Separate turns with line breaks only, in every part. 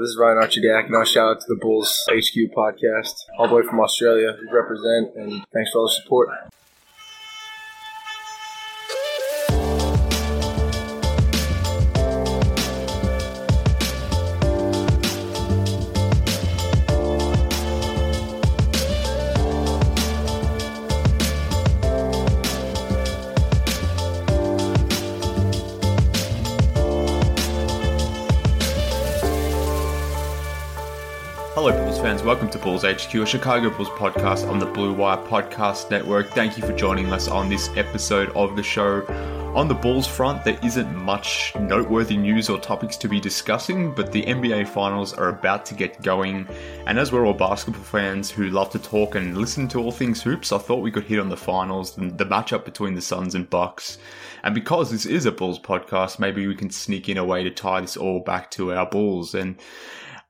This is Ryan Archidiak, and I shout out to the Bulls HQ podcast, all the way from Australia. We represent, and thanks for all the support.
Fans. Welcome to Bulls HQ, a Chicago Bulls podcast on the Blue Wire Podcast Network. Thank you for joining us on this episode of the show. On the Bulls front, there isn't much noteworthy news or topics to be discussing, but the NBA Finals are about to get going. And as we're all basketball fans who love to talk and listen to all things hoops, I thought we could hit on the finals, and the matchup between the Suns and Bucks. And because this is a Bulls podcast, maybe we can sneak in a way to tie this all back to our Bulls. And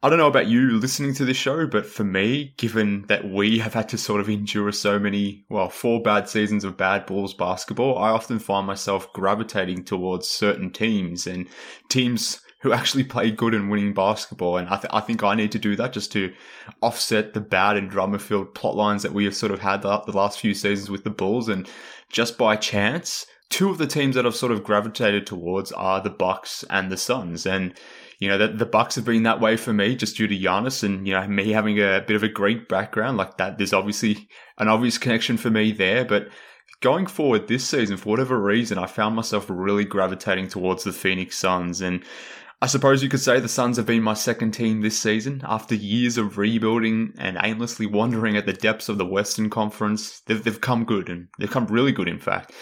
I don't know about you listening to this show, but for me, given that we have had to sort of endure so many, well, four bad seasons of bad Bulls basketball, I often find myself gravitating towards certain teams and teams who actually play good and winning basketball. And I, th- I think I need to do that just to offset the bad and drama filled plot lines that we have sort of had the, the last few seasons with the Bulls. And just by chance, two of the teams that I've sort of gravitated towards are the Bucks and the Suns. And you know, the, the Bucks have been that way for me just due to Giannis and, you know, me having a bit of a Greek background like that. There's obviously an obvious connection for me there, but going forward this season, for whatever reason, I found myself really gravitating towards the Phoenix Suns. And I suppose you could say the Suns have been my second team this season. After years of rebuilding and aimlessly wandering at the depths of the Western Conference, they've, they've come good and they've come really good, in fact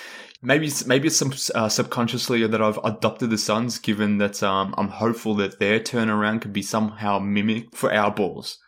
maybe maybe it's some uh, subconsciously that I've adopted the Suns, given that um, I'm hopeful that their turnaround could be somehow mimicked for our Bulls.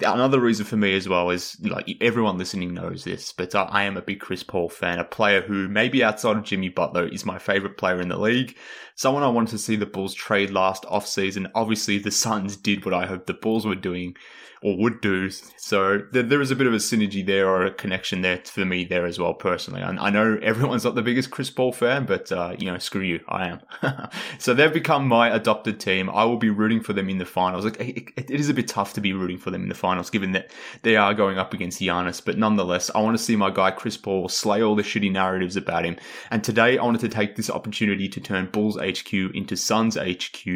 Another reason for me as well is like everyone listening knows this, but uh, I am a big Chris Paul fan, a player who maybe outside of Jimmy Butler is my favorite player in the league. Someone I wanted to see the Bulls trade last offseason. Obviously, the Suns did what I hoped the Bulls were doing or would do. So there, there is a bit of a synergy there or a connection there for me there as well personally. I, I know everyone's not the biggest Chris Paul fan, but uh, you know, screw you, I am. so they've become my adopted team. I will be rooting for them in the finals. Like it, it is a bit tough to be rooting for them in the finals, given that they are going up against Giannis. But nonetheless, I want to see my guy Chris Paul slay all the shitty narratives about him. And today, I wanted to take this opportunity to turn Bulls HQ into Suns HQ.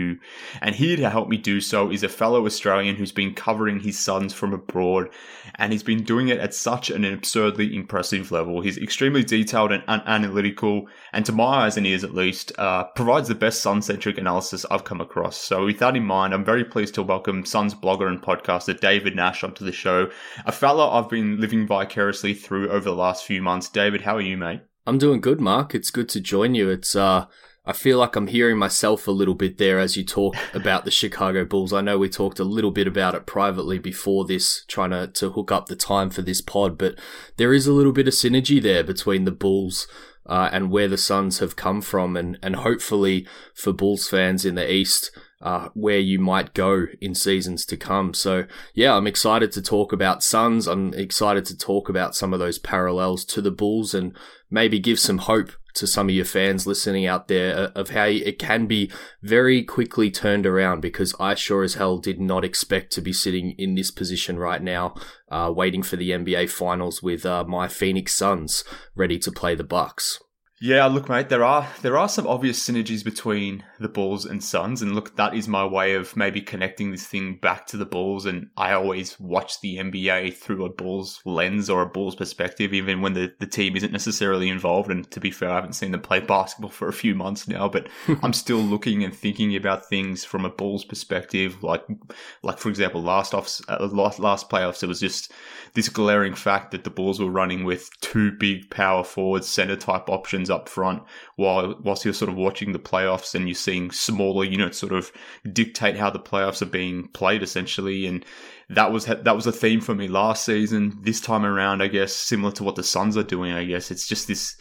And here to help me do so is a fellow Australian who's been covering his Suns from abroad, and he's been doing it at such an absurdly impressive level. He's extremely detailed and un- analytical, and to my eyes and ears at least, uh, provides the best Sun centric analysis I've come across. So, with that in mind, I'm very pleased to welcome Suns blogger and podcaster David Nash onto the show, a fella I've been living vicariously through over the last few months. David, how are you, mate?
I'm doing good, Mark. It's good to join you. It's uh I feel like I'm hearing myself a little bit there as you talk about the Chicago Bulls. I know we talked a little bit about it privately before this, trying to, to hook up the time for this pod, but there is a little bit of synergy there between the Bulls uh, and where the Suns have come from, and, and hopefully for Bulls fans in the East, uh, where you might go in seasons to come. So, yeah, I'm excited to talk about Suns. I'm excited to talk about some of those parallels to the Bulls and maybe give some hope to some of your fans listening out there uh, of how it can be very quickly turned around because I sure as hell did not expect to be sitting in this position right now, uh, waiting for the NBA finals with uh, my Phoenix Suns ready to play the Bucks.
Yeah, look, mate, there are there are some obvious synergies between the Bulls and Suns, and look, that is my way of maybe connecting this thing back to the Bulls. And I always watch the NBA through a Bulls lens or a Bulls perspective, even when the, the team isn't necessarily involved. And to be fair, I haven't seen them play basketball for a few months now, but I'm still looking and thinking about things from a Bulls perspective. Like, like for example, last off uh, last last playoffs, it was just this glaring fact that the Bulls were running with two big power forwards, center type options up front, while whilst you're sort of watching the playoffs and you're seeing smaller units sort of dictate how the playoffs are being played, essentially. And that was that was a theme for me last season. This time around, I guess, similar to what the Suns are doing. I guess it's just this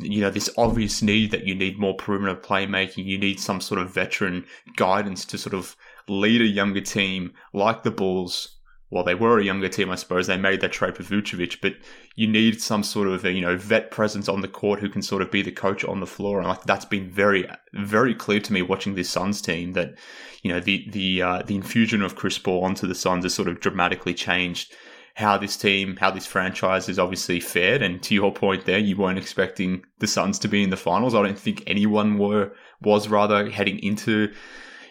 you know, this obvious need that you need more perimeter playmaking. You need some sort of veteran guidance to sort of lead a younger team like the Bulls well, they were a younger team, I suppose. They made that trade for Vucevic, but you need some sort of a, you know vet presence on the court who can sort of be the coach on the floor, and like that's been very very clear to me watching this Suns team that you know the the uh, the infusion of Chris Paul onto the Suns has sort of dramatically changed how this team, how this franchise is obviously fared. And to your point there, you weren't expecting the Suns to be in the finals. I don't think anyone were was rather heading into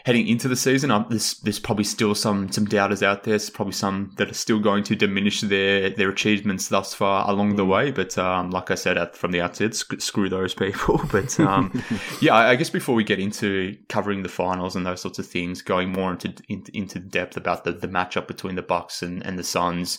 heading into the season. Um, there's, there's probably still some some doubters out there. There's probably some that are still going to diminish their their achievements thus far along the mm. way. But um, like I said from the outset, screw those people. But um, yeah, I guess before we get into covering the finals and those sorts of things, going more into into, into depth about the, the matchup between the Bucks and, and the Suns,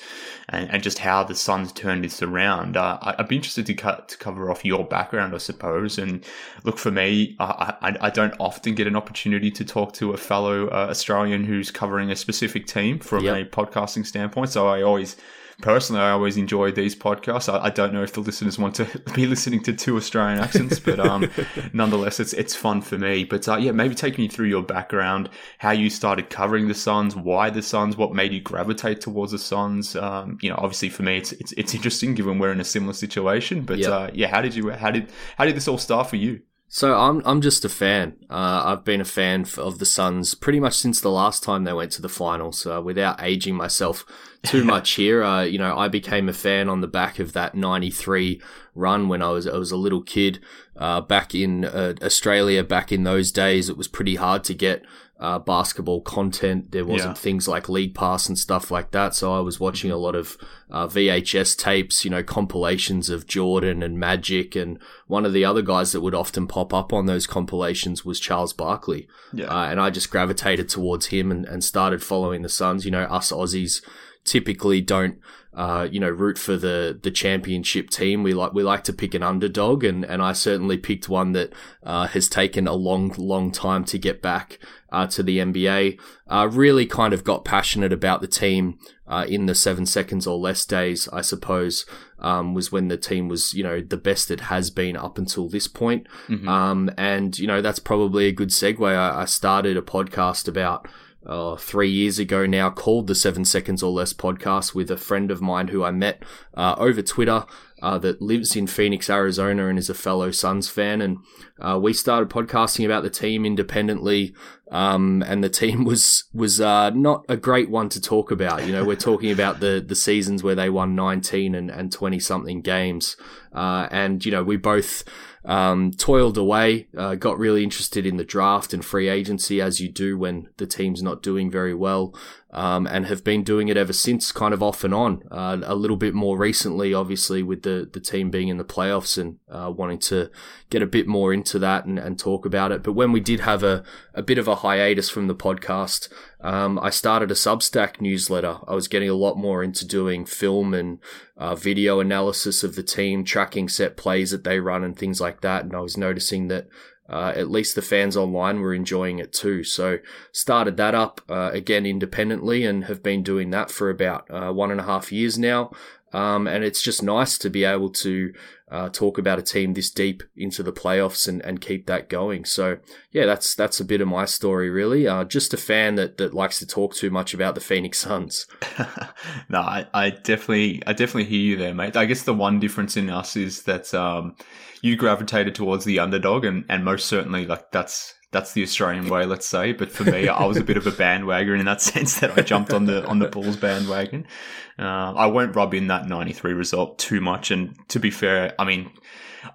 and, and just how the Suns turned this around, uh, I'd be interested to cut to cover off your background, I suppose. And look for me, I, I, I don't often get an opportunity to talk to a fellow uh, Australian who's covering a specific team from yep. a podcasting standpoint. So I always, personally, I always enjoy these podcasts. I, I, don't know if the listeners want to be listening to two Australian accents, but um, nonetheless, it's it's fun for me. But uh, yeah, maybe take me through your background, how you started covering the Suns, why the Suns, what made you gravitate towards the Suns. Um, you know, obviously for me, it's it's it's interesting given we're in a similar situation. But yep. uh, yeah, how did you how did how did this all start for you?
So I'm I'm just a fan. Uh, I've been a fan of the Suns pretty much since the last time they went to the finals. Uh, without aging myself too much here, uh, you know, I became a fan on the back of that '93 run when I was I was a little kid. Uh, back in uh, Australia, back in those days, it was pretty hard to get uh, basketball content. There wasn't yeah. things like League Pass and stuff like that. So I was watching a lot of uh, VHS tapes, you know, compilations of Jordan and Magic. And one of the other guys that would often pop up on those compilations was Charles Barkley. Yeah. Uh, and I just gravitated towards him and, and started following the Suns. You know, us Aussies typically don't uh, you know, root for the the championship team. We like we like to pick an underdog, and and I certainly picked one that uh, has taken a long long time to get back uh, to the NBA. Uh, really, kind of got passionate about the team uh, in the seven seconds or less days. I suppose um, was when the team was you know the best it has been up until this point. Mm-hmm. Um, and you know that's probably a good segue. I, I started a podcast about uh, three years ago now called the Seven Seconds or Less podcast with a friend of mine who I met uh, over Twitter uh, that lives in Phoenix, Arizona, and is a fellow Suns fan. And uh, we started podcasting about the team independently. Um, and the team was was uh, not a great one to talk about. You know, we're talking about the the seasons where they won 19 and, and 20 something games. Uh, and you know, we both um, toiled away, uh, got really interested in the draft and free agency, as you do when the team's not doing very well, um, and have been doing it ever since, kind of off and on. Uh, a little bit more recently, obviously, with the, the team being in the playoffs and uh, wanting to get a bit more into that and, and talk about it. But when we did have a, a bit of a hiatus from the podcast, um, I started a Substack newsletter. I was getting a lot more into doing film and uh, video analysis of the team, tracking set plays that they run and things like that. And I was noticing that uh, at least the fans online were enjoying it too. So started that up uh, again independently and have been doing that for about uh, one and a half years now. Um, and it's just nice to be able to uh, talk about a team this deep into the playoffs and, and keep that going. So yeah, that's that's a bit of my story really. Uh, just a fan that, that likes to talk too much about the Phoenix Suns.
no, I, I, definitely I definitely hear you there, mate. I guess the one difference in us is that um, you gravitated towards the underdog, and, and most certainly like that's that's the Australian way, let's say. But for me, I was a bit of a bandwagon in that sense that I jumped on the on the Bulls bandwagon. Uh, I won't rub in that '93 result too much. And to be fair, I mean,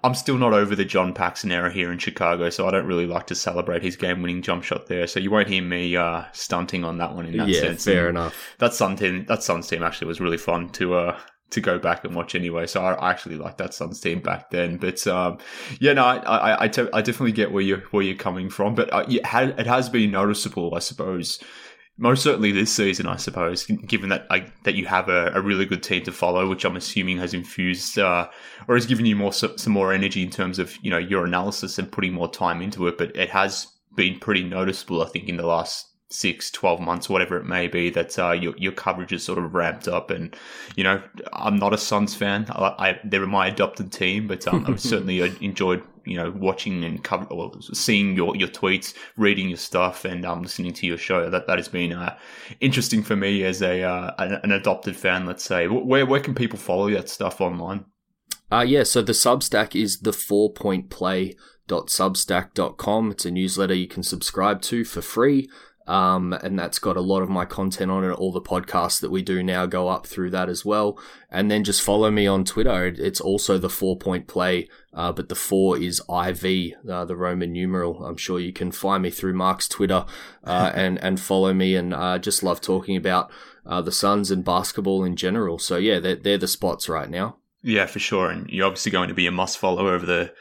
I'm still not over the John Paxson era here in Chicago, so I don't really like to celebrate his game-winning jump shot there. So you won't hear me uh, stunting on that one in that
yeah,
sense.
fair
And
enough.
That Sun team, that Suns team actually was really fun to uh, to go back and watch anyway. So I, actually liked that Suns team back then. But um, yeah, no, I I, I, te- I definitely get where you where you're coming from. But uh, yeah, ha- it has been noticeable, I suppose. Most certainly this season, I suppose, given that I, that you have a, a really good team to follow, which I'm assuming has infused uh, or has given you more some more energy in terms of you know your analysis and putting more time into it. But it has been pretty noticeable, I think, in the last six, 12 months, whatever it may be, that uh, your, your coverage is sort of ramped up. And, you know, I'm not a Suns fan. I, I they're my adopted team, but um, I've certainly enjoyed, you know, watching and cover, or seeing your, your tweets, reading your stuff, and um, listening to your show. That that has been uh, interesting for me as a uh, an, an adopted fan, let's say. Where, where can people follow that stuff online?
Uh, yeah, so the Substack is the four point play substack.com. It's a newsletter you can subscribe to for free. Um, and that's got a lot of my content on it. All the podcasts that we do now go up through that as well. And then just follow me on Twitter. It's also the four point play, uh, but the four is IV, uh, the Roman numeral. I'm sure you can find me through Mark's Twitter uh, and and follow me. And uh, just love talking about uh, the Suns and basketball in general. So yeah, they're, they're the spots right now.
Yeah, for sure. And you're obviously going to be a must follow over the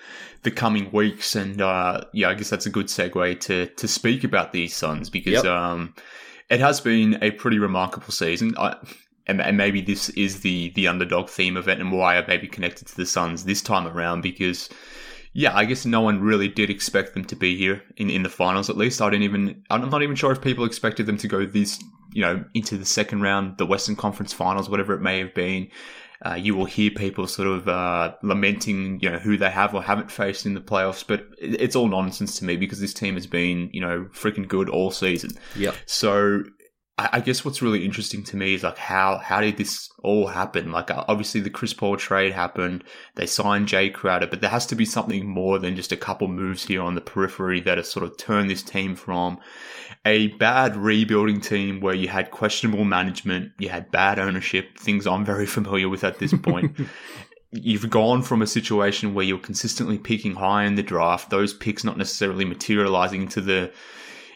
the coming weeks. And uh, yeah, I guess that's a good segue to to speak about these Suns because yep. um, it has been a pretty remarkable season. I, and, and, maybe this is the the underdog theme of it, and why I maybe connected to the Suns this time around because. Yeah, I guess no one really did expect them to be here in, in the finals. At least I didn't even. I'm not even sure if people expected them to go this, you know, into the second round, the Western Conference Finals, whatever it may have been. Uh, you will hear people sort of uh, lamenting, you know, who they have or haven't faced in the playoffs, but it's all nonsense to me because this team has been, you know, freaking good all season.
Yeah.
So I guess what's really interesting to me is like how how did this all happen? Like uh, obviously the Chris Paul trade happened, they signed Jae Crowder, but there has to be something more than just a couple moves here on the periphery that has sort of turned this team from a bad rebuilding team where you had questionable management, you had bad ownership, things I'm very familiar with at this point. You've gone from a situation where you're consistently picking high in the draft, those picks not necessarily materializing into the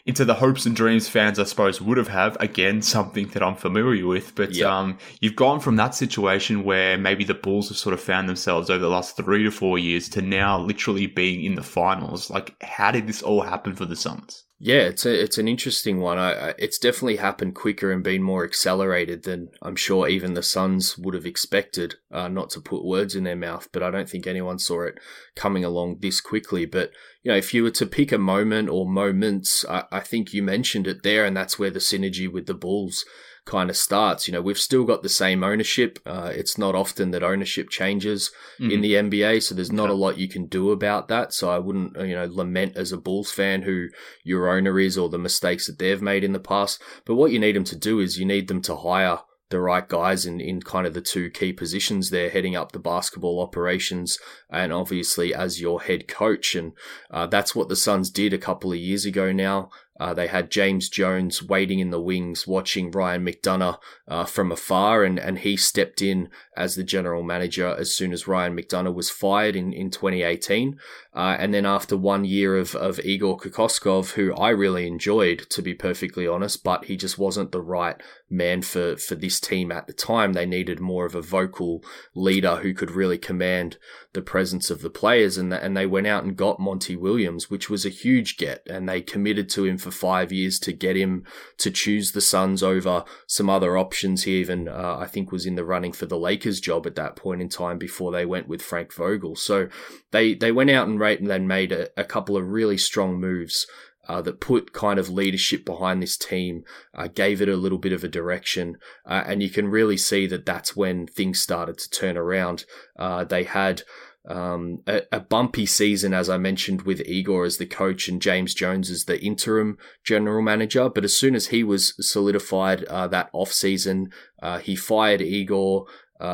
into the hopes and dreams fans, I suppose, would have have. Again, something that I'm familiar with. But um, you've gone from that situation where maybe the Bulls have sort of found themselves over the last three to four years to now literally being in the finals. Like, how did this all happen for the Suns?
Yeah, it's a, it's an interesting one. I, I, it's definitely happened quicker and been more accelerated than I'm sure even the Suns would have expected. Uh, not to put words in their mouth, but I don't think anyone saw it coming along this quickly. But you know, if you were to pick a moment or moments, I, I think you mentioned it there, and that's where the synergy with the Bulls kind of starts. You know, we've still got the same ownership. Uh, it's not often that ownership changes mm. in the NBA, so there's not a lot you can do about that. So I wouldn't, uh, you know, lament as a Bulls fan who your owner is or the mistakes that they've made in the past. But what you need them to do is you need them to hire the right guys in, in kind of the two key positions there, heading up the basketball operations and obviously as your head coach. And uh, that's what the Suns did a couple of years ago now. Uh, they had James Jones waiting in the wings, watching Ryan McDonough uh, from afar, and, and he stepped in as the general manager as soon as Ryan McDonough was fired in, in 2018. Uh, and then after one year of, of Igor Kokoskov, who I really enjoyed, to be perfectly honest, but he just wasn't the right man for, for this team at the time. They needed more of a vocal leader who could really command the presence of the players. And, and they went out and got Monty Williams, which was a huge get. And they committed to him for five years to get him to choose the Suns over some other options. He even, uh, I think, was in the running for the Lakers job at that point in time before they went with Frank Vogel. So they, they went out and, rate, and then made a, a couple of really strong moves uh, that put kind of leadership behind this team, uh, gave it a little bit of a direction, uh, and you can really see that that's when things started to turn around. Uh, they had um, a, a, bumpy season, as I mentioned, with Igor as the coach and James Jones as the interim general manager. But as soon as he was solidified uh, that off season, uh, he fired Igor.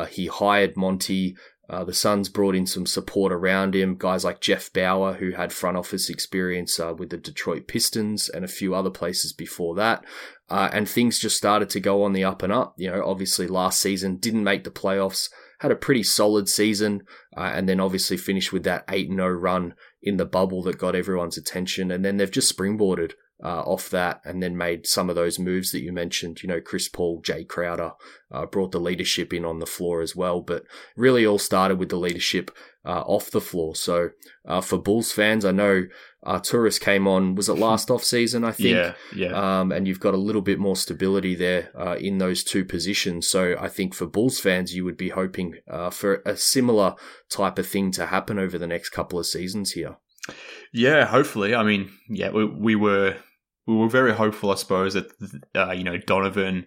He hired Monty. Uh, the Suns brought in some support around him, guys like Jeff Bower, who had front office experience uh, with the Detroit Pistons and a few other places before that. Uh, and things just started to go on the up and up. You know, obviously last season didn't make the playoffs, had a pretty solid season, uh, and then obviously finished with that 8 0 run in the bubble that got everyone's attention. And then they've just springboarded uh, off that and then made some of those moves that you mentioned. You know, Chris Paul, Jae Crowder uh, brought the leadership in on the floor as well, but really all started with the leadership uh, off the floor. So uh, for Bulls fans, I know Arturas came on, was it last off season, I think?
Yeah, yeah.
Um, and you've got a little bit more stability there uh, in those two positions. So I think for Bulls fans, you would be hoping uh, for a similar type of thing to happen over the next couple of seasons here.
Yeah, hopefully. I mean, yeah, we, we were we were very hopeful, I suppose, that uh, you know Donovan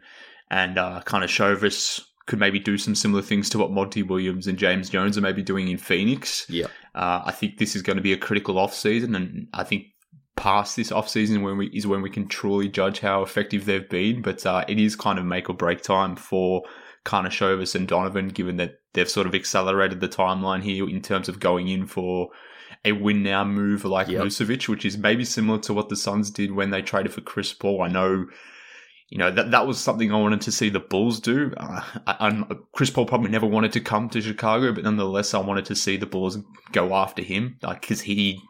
and uh, kind of Chauvis could maybe do some similar things to what Monty Williams and James Jones are maybe doing in Phoenix.
Yeah,
uh, I think this is going to be a critical off season, and I think past this off season when we is when we can truly judge how effective they've been. But uh, it is kind of make or break time for Karnisovas and Donovan, given that they've sort of accelerated the timeline here in terms of going in for a win now move like yep. Vucevic, which is maybe similar to what the Suns did when they traded for Chris Paul. I know, you know, that that was something I wanted to see the Bulls do. Uh, I, Chris Paul probably never wanted to come to Chicago, but nonetheless, I wanted to see the Bulls go after him, like because he.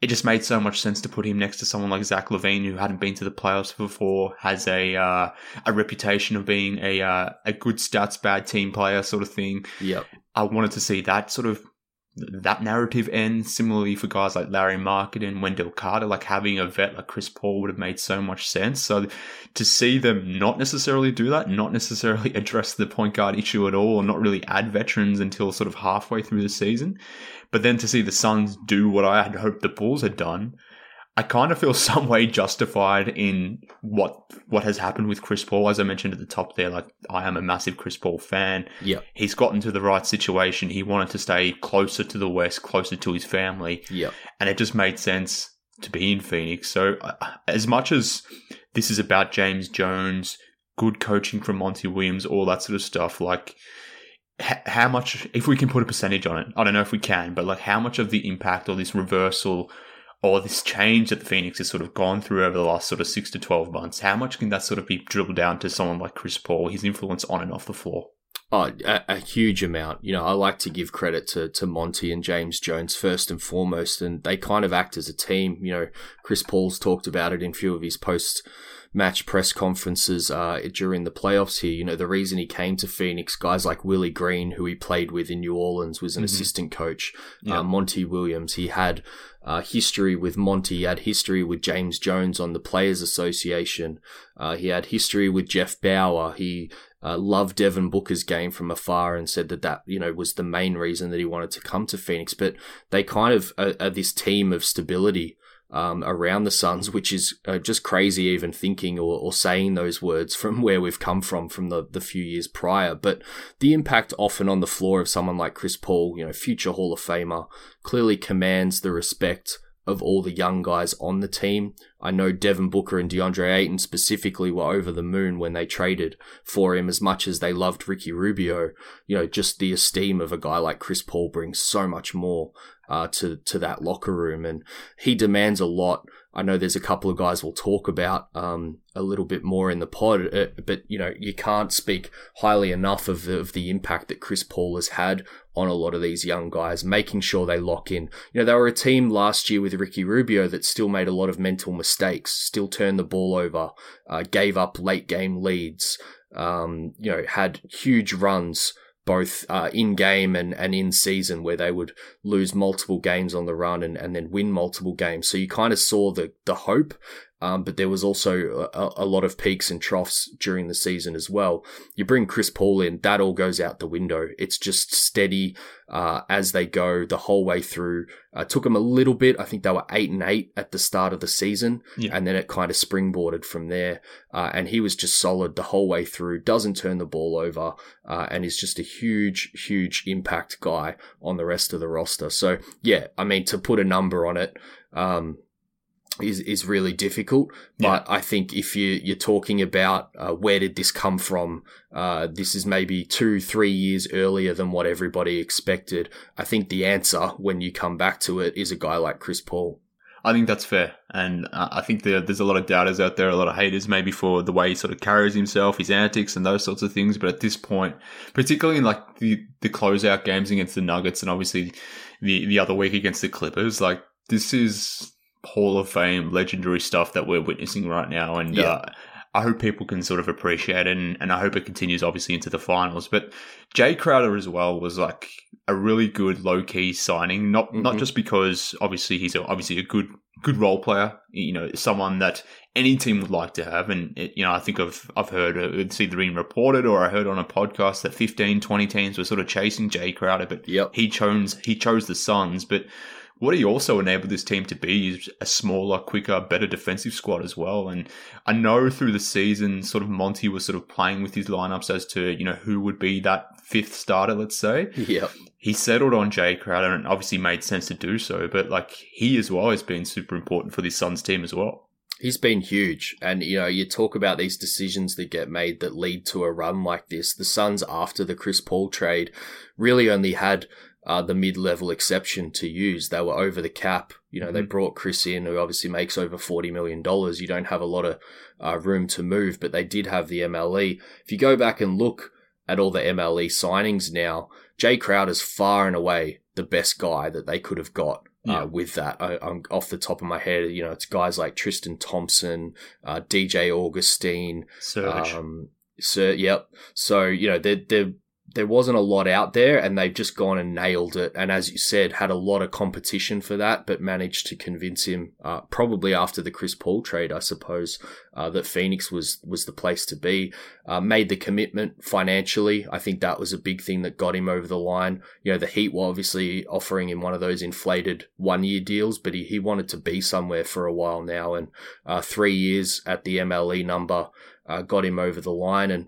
It just made so much sense to put him next to someone like Zach LaVine, who hadn't been to the playoffs before, has a uh, a reputation of being a uh, a good stats bad team player sort of thing.
Yep.
I wanted to see that sort of that narrative ends. Similarly for guys like Lauri Markkanen and Wendell Carter, like having a vet like Chris Paul would have made so much sense. So to see them not necessarily do that, not necessarily address the point guard issue at all, or not really add veterans until sort of halfway through the season, but then to see the Suns do what I had hoped the Bulls had done, I kind of feel some way justified in what what has happened with Chris Paul. As I mentioned at the top there, like I am a massive Chris Paul fan.
Yeah,
he's gotten to the right situation. He wanted to stay closer to the West, closer to his family.
Yeah,
and it just made sense to be in Phoenix. So uh, as much as this is about James Jones, good coaching from Monty Williams, all that sort of stuff, like how much, if we can put a percentage on it, I don't know if we can, but like how much of the impact or this reversal or this change that the Phoenix has sort of gone through over the last sort of six to 12 months, how much can that sort of be drilled down to someone like Chris Paul, his influence on and off the floor?
Oh, a, a, huge amount. You know, I like to give credit to, to Monty and James Jones first and foremost, and they kind of act as a team. You know, Chris Paul's talked about it in a few of his post match press conferences uh, during the playoffs here. You know, the reason he came to Phoenix, guys like Willie Green, who he played with in New Orleans, was an mm-hmm. assistant coach. Yeah. Uh, Monty Williams, he had uh, history with Monty. He had history with James Jones on the Players Association. Uh, he had history with Jeff Bower. He uh, loved Devin Booker's game from afar and said that that you know was the main reason that he wanted to come to Phoenix. But they kind of are, are this team of stability um, around the Suns, which is uh, just crazy even thinking or, or, saying those words from where we've come from from the, the few years prior. But the impact often on the floor of someone like Chris Paul, you know, future Hall of Famer, clearly commands the respect of all the young guys on the team. I know Devin Booker and DeAndre Ayton specifically were over the moon when they traded for him as much as they loved Ricky Rubio. You know, just the esteem of a guy like Chris Paul brings so much more uh, to to that locker room, and he demands a lot. I know there's a couple of guys we'll talk about um, a little bit more in the pod, uh, but you know you can't speak highly enough of the, of the impact that Chris Paul has had on a lot of these young guys, making sure they lock in. You know they were a team last year with Ricky Rubio that still made a lot of mental mistakes, still turned the ball over, uh, gave up late game leads, um, you know had huge runs both uh, in game and, and in season where they would lose multiple games on the run and, and then win multiple games. So you kind of saw the, the hope, um, but there was also a, a, lot of peaks and troughs during the season as well. You bring Chris Paul in, that all goes out the window. It's just steady uh, as they go the whole way through. Uh, took them a little bit. I think they were eight and eight at the start of the season, yeah. and then it kind of springboarded from there. Uh, and he was just solid the whole way through. Doesn't turn the ball over, uh, and is just a huge, huge impact guy on the rest of the roster. So yeah, I mean to put a number on it. Um, is is really difficult. But
Yeah.
I think if you you're talking about uh, where did this come from, uh, this is maybe two three years earlier than what everybody expected. I think the answer when you come back to it is a guy like Chris Paul.
I think that's fair, and uh, I think there, there's a lot of doubters out there, a lot of haters maybe for the way he sort of carries himself, his antics, and those sorts of things. But at this point, particularly in like the the closeout games against the Nuggets, and obviously the the other week against the Clippers, like this is Hall of Fame legendary stuff that we're witnessing right now, and
Yeah.
uh, I hope people can sort of appreciate it, and, and I hope it continues obviously into the finals. But Jae Crowder as well was like a really good low key signing, not not
Mhm.
just because obviously he's a, obviously a good good role player, you know, someone that any team would like to have. And, it, you know, I think I've, I've heard it's either been reported or I heard on a podcast that 15, 20 teams were sort of chasing Jae Crowder, but
Yep.
he chose, he chose the Suns. But what he also enabled this team to be is a smaller, quicker, better defensive squad as well. And I know through the season, sort of Monty was sort of playing with his lineups as to, you know, who would be that fifth starter, let's say
Yep.
he settled on Jae Crowder and obviously made sense to do so. But like he as well has been super important for this Suns team as well.
He's been huge. And, you know, you talk about these decisions that get made that lead to a run like this. The Suns, after the Chris Paul trade, really only had uh, the mid level exception to use. They were over the cap. You know, they
Mhm.
brought Chris in, who obviously makes over $40 million. You don't have a lot of uh, room to move, but they did have the MLE. If you go back and look at all the MLE signings now, Jae Crowder's far and away the best guy that they could have got
Yeah.
uh, with that. I, I'm off the top of my head, you know, it's guys like Tristan Thompson, uh, DJ Augustin,
Serge.
um, so yep. So you know, there there there wasn't a lot out there, and they've just gone and nailed it. And as you said, had a lot of competition for that, but managed to convince him, uh, probably after the Chris Paul trade, I suppose, uh, that Phoenix was was the place to be. Uh, made the commitment financially. I think that was a big thing that got him over the line. You know, the Heat were obviously offering him one of those inflated one year deals, but he, he wanted to be somewhere for a while now, and uh, three years at the MLE number uh, got him over the line. And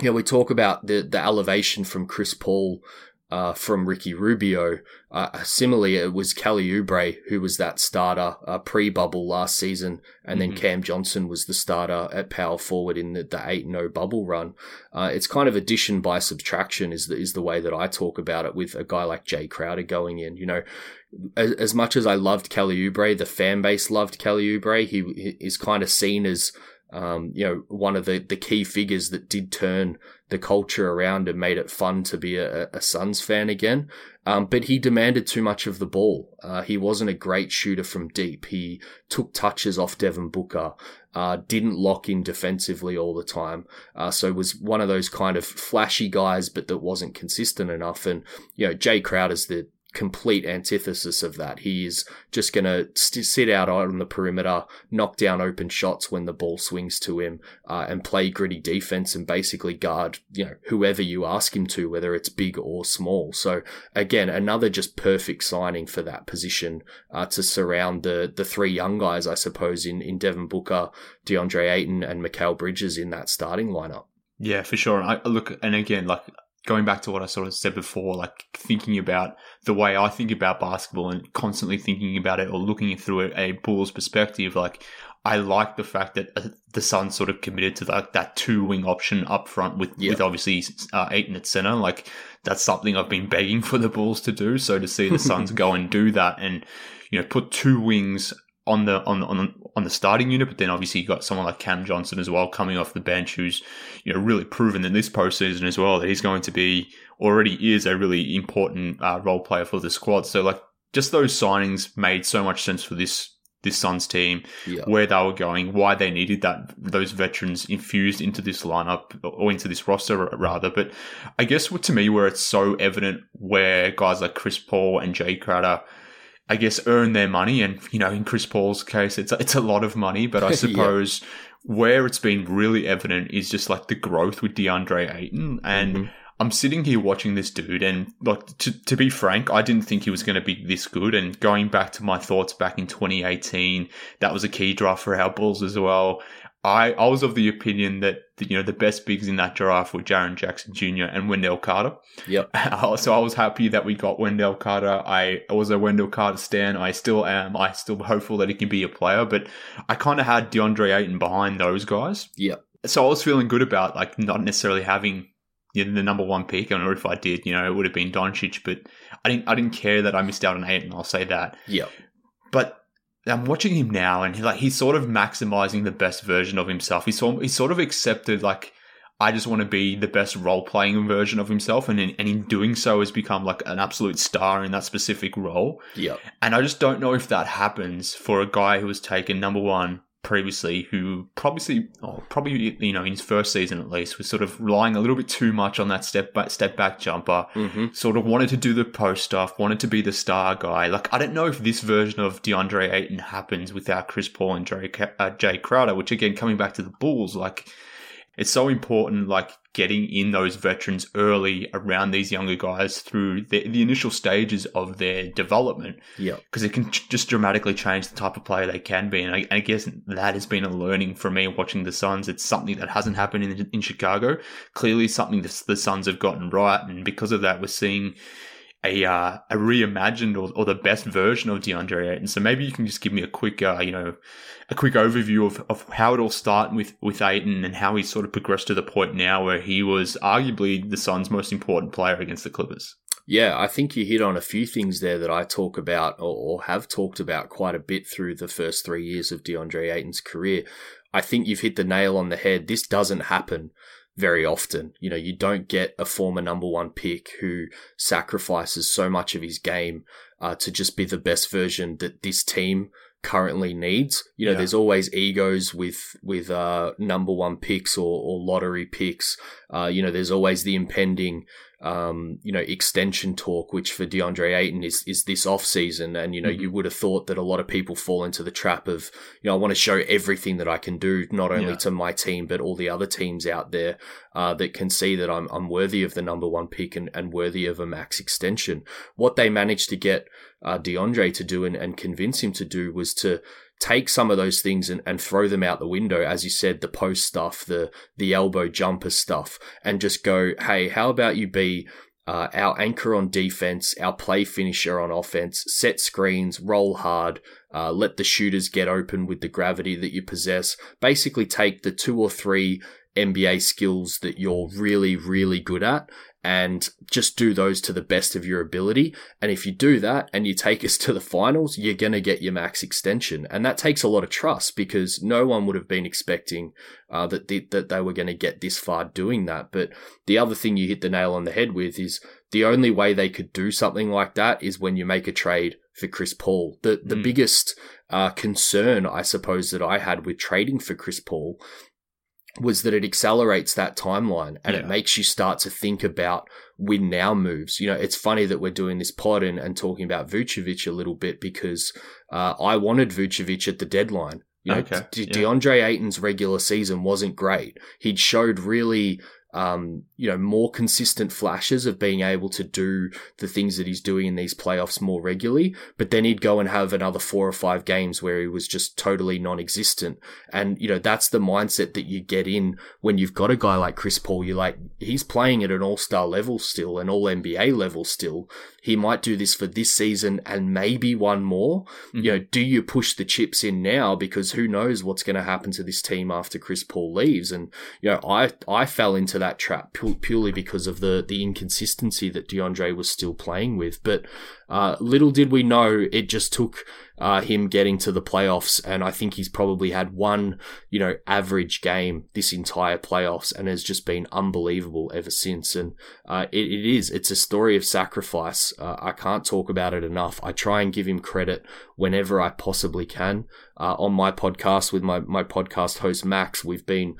you know, we talk about the the elevation from Chris Paul. Uh, from Ricky Rubio. Uh, similarly, it was Kelly Oubre who was that starter uh, pre-bubble last season, and then
Mhm.
Cam Johnson was the starter at power forward in the, the 8-0 bubble run. Uh, it's kind of addition by subtraction is the, is the way that I talk about it with a guy like Jae Crowder going in. You know, as, as much as I loved Kelly Oubre, the fan base loved Kelly Oubre. He, he is kind of seen as um, you know, one of the, the key figures that did turn the culture around and made it fun to be a, a Suns fan again. Um, but he demanded too much of the ball. Uh, he wasn't a great shooter from deep. He took touches off Devin Booker, uh, didn't lock in defensively all the time. Uh, so was one of those kind of flashy guys, but that wasn't consistent enough. And, you know, Jae Crowder's the complete antithesis of that. He is just going to st- sit out on the perimeter, knock down open shots when the ball swings to him, uh, and play gritty defense and basically guard, you know, whoever you ask him to, whether it's big or small. So again, another just perfect signing for that position, uh, to surround the, the three young guys, I suppose, in, in Devin Booker, DeAndre Ayton and Mikal Bridges in that starting lineup.
Yeah, for sure. I look, and again, like going back to what I sort of said before, like thinking about the way I think about basketball and constantly thinking about it or looking through a, Bulls perspective, like I like the fact that uh, the Suns sort of committed to that, that two wing option up front with,
Yeah.
with obviously uh, Ayton at center. Like that's something I've been begging for the Bulls to do. So to see the Suns go and do that and, you know, put two wings on the on the, on the, on the starting unit, but then obviously you got someone like Cam Johnson as well coming off the bench, who's you know really proven in this postseason as well that he's going to be already is a really important uh, role player for the squad. So like just those signings made so much sense for this this Suns team,
Yeah.
where they were going, why they needed that those veterans infused into this lineup or into this roster rather. But I guess what to me where it's so evident where guys like Chris Paul and Jae Crowder I guess earn their money, and you know, in Chris Paul's case, it's it's a lot of money. But I
Yeah.
suppose where it's been really evident is just like the growth with DeAndre Ayton, and
Mhm.
I'm sitting here watching this dude, and like to to be frank, I didn't think he was going to be this good. And going back to my thoughts back in 2018, that was a key draft for our Bulls as well. I, I was of the opinion that the, you know the best bigs in that draft were Jaren Jackson Jr. and Wendell Carter.
Yep.
so I was happy that we got Wendell Carter. I was a Wendell Carter stan. I still am. I still hopeful that he can be a player, but I kind of had DeAndre Ayton behind those guys.
Yep.
So I was feeling good about like not necessarily having you know, the number one pick. I don't know if I did, you know, it would have been Doncic, but I didn't. I didn't care that I missed out on Ayton. I'll say that.
Yep.
But I'm watching him now, and he, like he's sort of maximizing the best version of himself. He's sort he's sort of accepted like I just want to be the best role playing version of himself, and in, and in doing so has become like an absolute star in that specific role.
Yeah,
and I just don't know if that happens for a guy who was taken number one previously who probably, probably you know in his first season at least was sort of relying a little bit too much on that step back step back jumper.
Mm-hmm.
Sort of wanted to do the post stuff, wanted to be the star guy. Like I don't know if this version of DeAndre Ayton happens without Chris Paul and Jae, uh, Jae Crowder. Which again, coming back to the Bulls, like it's so important, like getting in those veterans early around these younger guys through the, the initial stages of their development.
Yeah.
Because it can just dramatically change the type of player they can be. And I, I, guess that has been a learning for me watching the Suns. It's something that hasn't happened in, in Chicago. Clearly, something that the Suns have gotten right. And because of that, we're seeing a uh, a reimagined or, or the best version of DeAndre Ayton. So maybe you can just give me a quick, uh, you know, a quick overview of, of how it all started with, with Ayton and how he's sort of progressed to the point now where he was arguably the Suns' most important player against the Clippers.
Yeah, I think you hit on a few things there that I talk about or, or have talked about quite a bit through the first three years of DeAndre Ayton's career. I think you've hit the nail on the head. This doesn't happen very often. You know, you don't get a former number one pick who sacrifices so much of his game uh, to just be the best version that this team currently needs. You know, yeah. there's always egos with with uh, number one picks or, or lottery picks. Uh, you know, there's always the impending um, you know, extension talk, which for DeAndre Ayton is is this off season, and you know, mm-hmm. you would have thought that a lot of people fall into the trap of, you know, I want to show everything that I can do, not only yeah. to my team but all the other teams out there uh, that can see that I'm I'm worthy of the number one pick and, and worthy of a max extension. What they managed to get uh, DeAndre to do and, and convince him to do was to take some of those things and, and throw them out the window, as you said, the post stuff, the the elbow jumper stuff, and just go, hey, how about you be uh, our anchor on defense, our play finisher on offense, set screens, roll hard, uh, let the shooters get open with the gravity that you possess. Basically, take the two or three NBA skills that you're really, really good at and just do those to the best of your ability. And if you do that and you take us to the finals, you're going to get your max extension. And that takes a lot of trust because no one would have been expecting uh, that, the, that they were going to get this far doing that. But the other thing you hit the nail on the head with is the only way they could do something like that is when you make a trade for Chris Paul. The, the mm. biggest uh, concern, I suppose, that I had with trading for Chris Paul was that it accelerates that timeline and yeah. it makes you start to think about win now moves. You know, it's funny that we're doing this pod and, and talking about Vucevic a little bit because uh, I wanted Vucevic at the deadline. You know, okay. De- yeah. DeAndre Ayton's regular season wasn't great. He'd showed really um, you know, more consistent flashes of being able to do the things that he's doing in these playoffs more regularly. But then he'd go and have another four or five games where he was just totally non-existent. And, you know, that's the mindset that you get in when you've got a guy like Chris Paul. You're like, he's playing at an all-star level still, an all NBA level still. He might do this for this season and maybe one more. Mm-hmm. You know, do you push the chips in now? Because who knows what's going to happen to this team after Chris Paul leaves? And, you know, I, I fell into that trap purely because of the, the inconsistency that DeAndre was still playing with. But uh, little did we know it just took uh, him getting to the playoffs, and I think he's probably had one, you know, average game this entire playoffs, and has just been unbelievable ever since. And uh, it, it is, it's a story of sacrifice. Uh, I can't talk about it enough. I try and give him credit whenever I possibly can. Uh, on my podcast with my my podcast host Max, we've been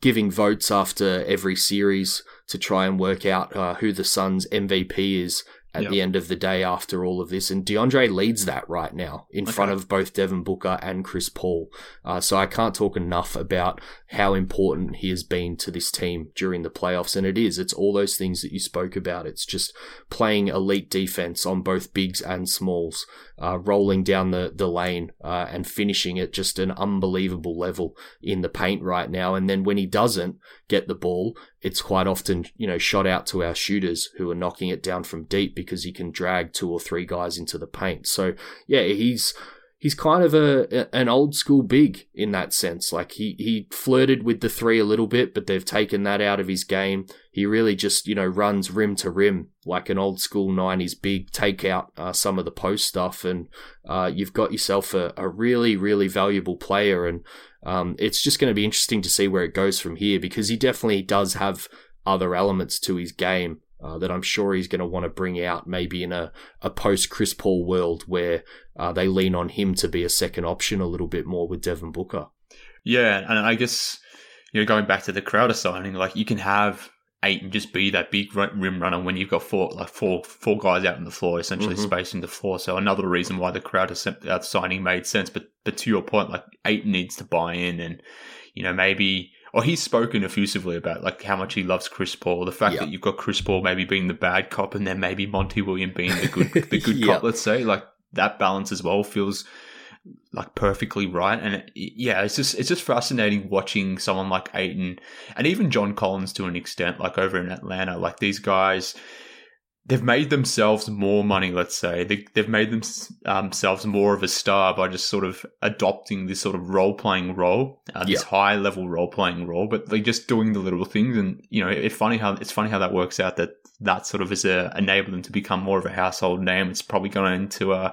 giving votes after every series to try and work out uh, who the Suns MVP is at yep. the end of the day after all of this. And DeAndre leads that right now in okay. front of both Devin Booker and Chris Paul. Uh, so I can't talk enough about how important he has been to this team during the playoffs. And it is, it's all those things that you spoke about. It's just playing elite defense on both bigs and smalls, uh, rolling down the, the lane, uh, and finishing at just an unbelievable level in the paint right now. And then when he doesn't get the ball, it's quite often, you know, shot out to our shooters who are knocking it down from deep because he can drag two or three guys into the paint. So yeah, he's he's kind of a an old school big in that sense. Like he he flirted with the three a little bit, but they've taken that out of his game. He really just you know runs rim to rim like an old school '90s big. Take out uh, some of the post stuff, and uh, you've got yourself a, a really really valuable player. And um, it's just going to be interesting to see where it goes from here because he definitely does have other elements to his game uh, that I'm sure he's going to want to bring out maybe in a, a post Chris Paul world where uh, they lean on him to be a second option a little bit more with Devin Booker.
Yeah, and I guess you know going back to the Crowder signing, like you can have Ayton just be that big rim runner when you've got four like four four guys out on the floor, essentially mm-hmm. spacing the floor. So another reason why the Crowder uh, signing made sense. But but to your point, like Ayton needs to buy in, and you know maybe or he's spoken effusively about like how much he loves Chris Paul. The fact yep. that you've got Chris Paul maybe being the bad cop, and then maybe Monty Williams being the good the good yep. cop. Let's say like that balance as well feels like perfectly right. And it, yeah, it's just it's just fascinating watching someone like Ayton and even John Collins to an extent, like over in Atlanta. Like these guys, they've made themselves more money. Let's say they, have made themselves more of a star by just sort of adopting this sort of role playing role, uh, this yeah. high level role playing role. But they're just doing the little things, and you know, it's funny how it's funny how that works out. That that sort of is a, enable them to become more of a household name. It's probably going into a,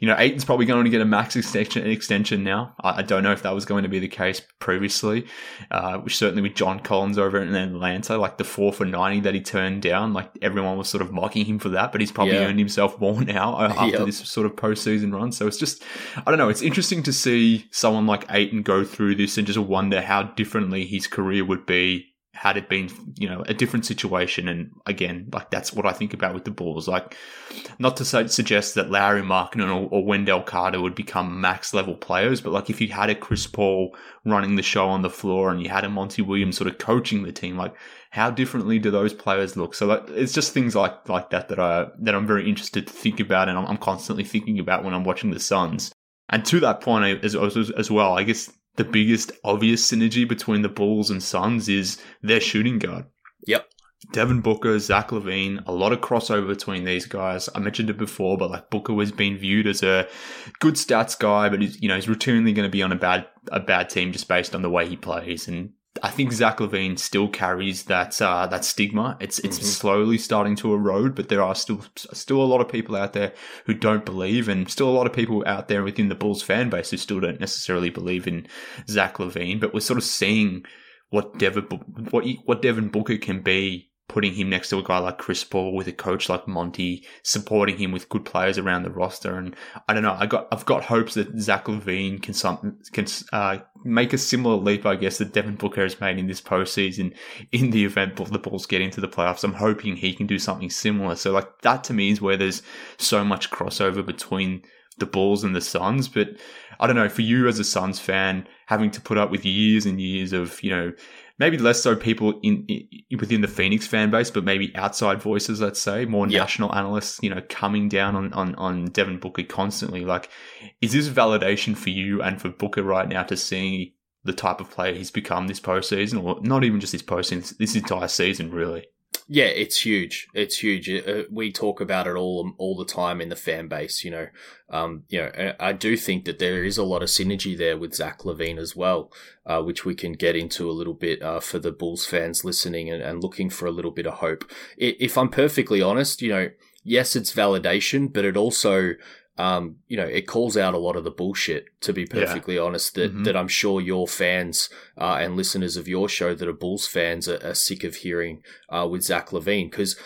you know, Ayton's probably going to get a max extension, extension now. I, I don't know if that was going to be the case previously, uh, which certainly with John Collins over in Atlanta, like the four for 90 that he turned down, like everyone was sort of mocking him for that, but he's probably yeah. earned himself more now uh, after yep. this sort of postseason run. So it's just, I don't know, it's interesting to see someone like Ayton go through this and just wonder how differently his career would be had it been, you know, a different situation. And again, like that's what I think about with the Bulls. Like, not to say, suggest that Lauri Markkanen or, or Wendell Carter would become max level players, but like if you had a Chris Paul running the show on the floor and you had a Monty Williams sort of coaching the team, like how differently do those players look? So like, it's just things like like that that I that I'm very interested to think about, and I'm, I'm constantly thinking about when I'm watching the Suns. And to that point as, as, as well, I guess the biggest obvious synergy between the Bulls and Suns is their shooting guard.
Yep.
Devin Booker, Zach LaVine, a lot of crossover between these guys. I mentioned it before, but like Booker was being viewed as a good stats guy, but he's, you know, he's routinely going to be on a bad, a bad team just based on the way he plays. And I think Zach LaVine still carries that uh, that stigma. It's it's mm-hmm. slowly starting to erode, but there are still still a lot of people out there who don't believe, and still a lot of people out there within the Bulls fan base who still don't necessarily believe in Zach LaVine. But we're sort of seeing what Devin what what Devin Booker can be putting him next to a guy like Chris Paul with a coach like Monty, supporting him with good players around the roster. And I don't know, I got I've got hopes that Zach LaVine can some can uh, make a similar leap, I guess, that Devin Booker has made in this postseason. In the event the Bulls get into the playoffs, I'm hoping he can do something similar. So like that to me is where there's so much crossover between the Bulls and the Suns. But I don't know, for you as a Suns fan, having to put up with years and years of you know maybe less so people in, in, within the Phoenix fan base, but maybe outside voices, let's say, more yep. national analysts, you know, coming down on, on, on Devin Booker constantly. Like, is this validation for you and for Booker right now to see the type of player he's become this postseason, or not even just this postseason, this entire season, really?
Yeah, it's huge. It's huge. Uh, we talk about it all all the time in the fan base. You know, um, you know, I do think that there is a lot of synergy there with Zach LaVine as well, uh, which we can get into a little bit uh, for the Bulls fans listening and, and looking for a little bit of hope. If I'm perfectly honest, you know, yes, it's validation, but it also um, you know, it calls out a lot of the bullshit, to be perfectly yeah. honest, that, mm-hmm. that I'm sure your fans uh, and listeners of your show that are Bulls fans are, are sick of hearing uh, with Zach LaVine. Because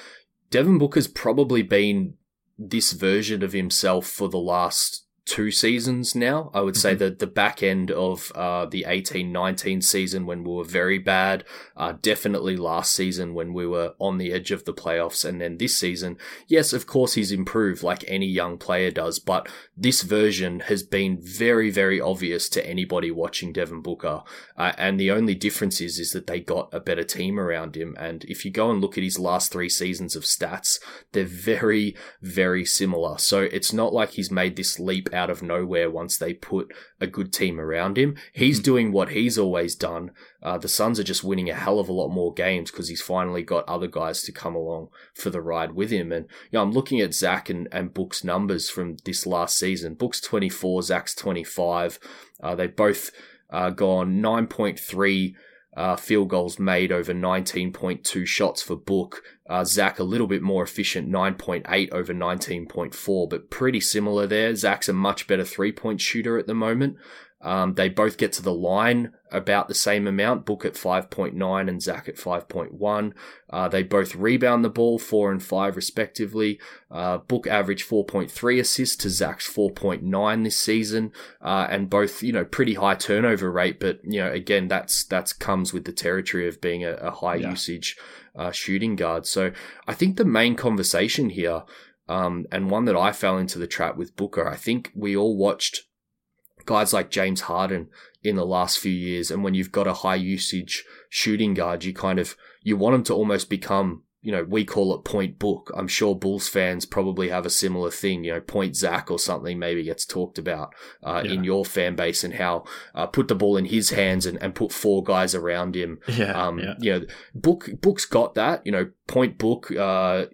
Devin Booker's probably been this version of himself for the last two seasons now. I would mm-hmm. say that the back end of uh, the eighteen nineteen season when we were very bad, uh, definitely last season when we were on the edge of the playoffs, and then this season, yes, of course he's improved like any young player does, but this version has been very, very obvious to anybody watching Devin Booker. Uh, and the only difference is, is that they got a better team around him. And if you go and look at his last three seasons of stats, they're very, very similar. So it's not like he's made this leap out of nowhere once they put a good team around him. He's mm. doing what he's always done. Uh, the Suns are just winning a hell of a lot more games because he's finally got other guys to come along for the ride with him. And you know, I'm looking at Zach and, and Book's numbers from this last season. Book's 24, Zach's 25. Uh, they both uh, gone 9.3 uh, field goals made over 19.2 shots for Book. Uh, Zach a little bit more efficient, 9.8 over 19.4, but pretty similar there. Zach's a much better three point shooter at the moment. Um, they both get to the line about the same amount, Book at 5.9 and Zach at 5.1. Uh, they both rebound the ball, 4 and 5 respectively. Uh, Book average 4.3 assists to Zach's 4.9 this season, uh, and both, you know, pretty high turnover rate, but, you know, again, that's, that's comes with the territory of being a, a high yeah. usage uh, shooting guard. So I think the main conversation here, um, and one that I fell into the trap with Booker, I think we all watched guys like James Harden in the last few years. And when you've got a high usage shooting guard, you kind of, you want them to almost become, you know, we call it point book. I'm sure Bulls fans probably have a similar thing, you know, point Zach or something maybe gets talked about uh, yeah. in your fan base and how uh, put the ball in his hands and, and put four guys around him.
Yeah, um,
yeah. You know, book, book's got that, you know, point book, uh,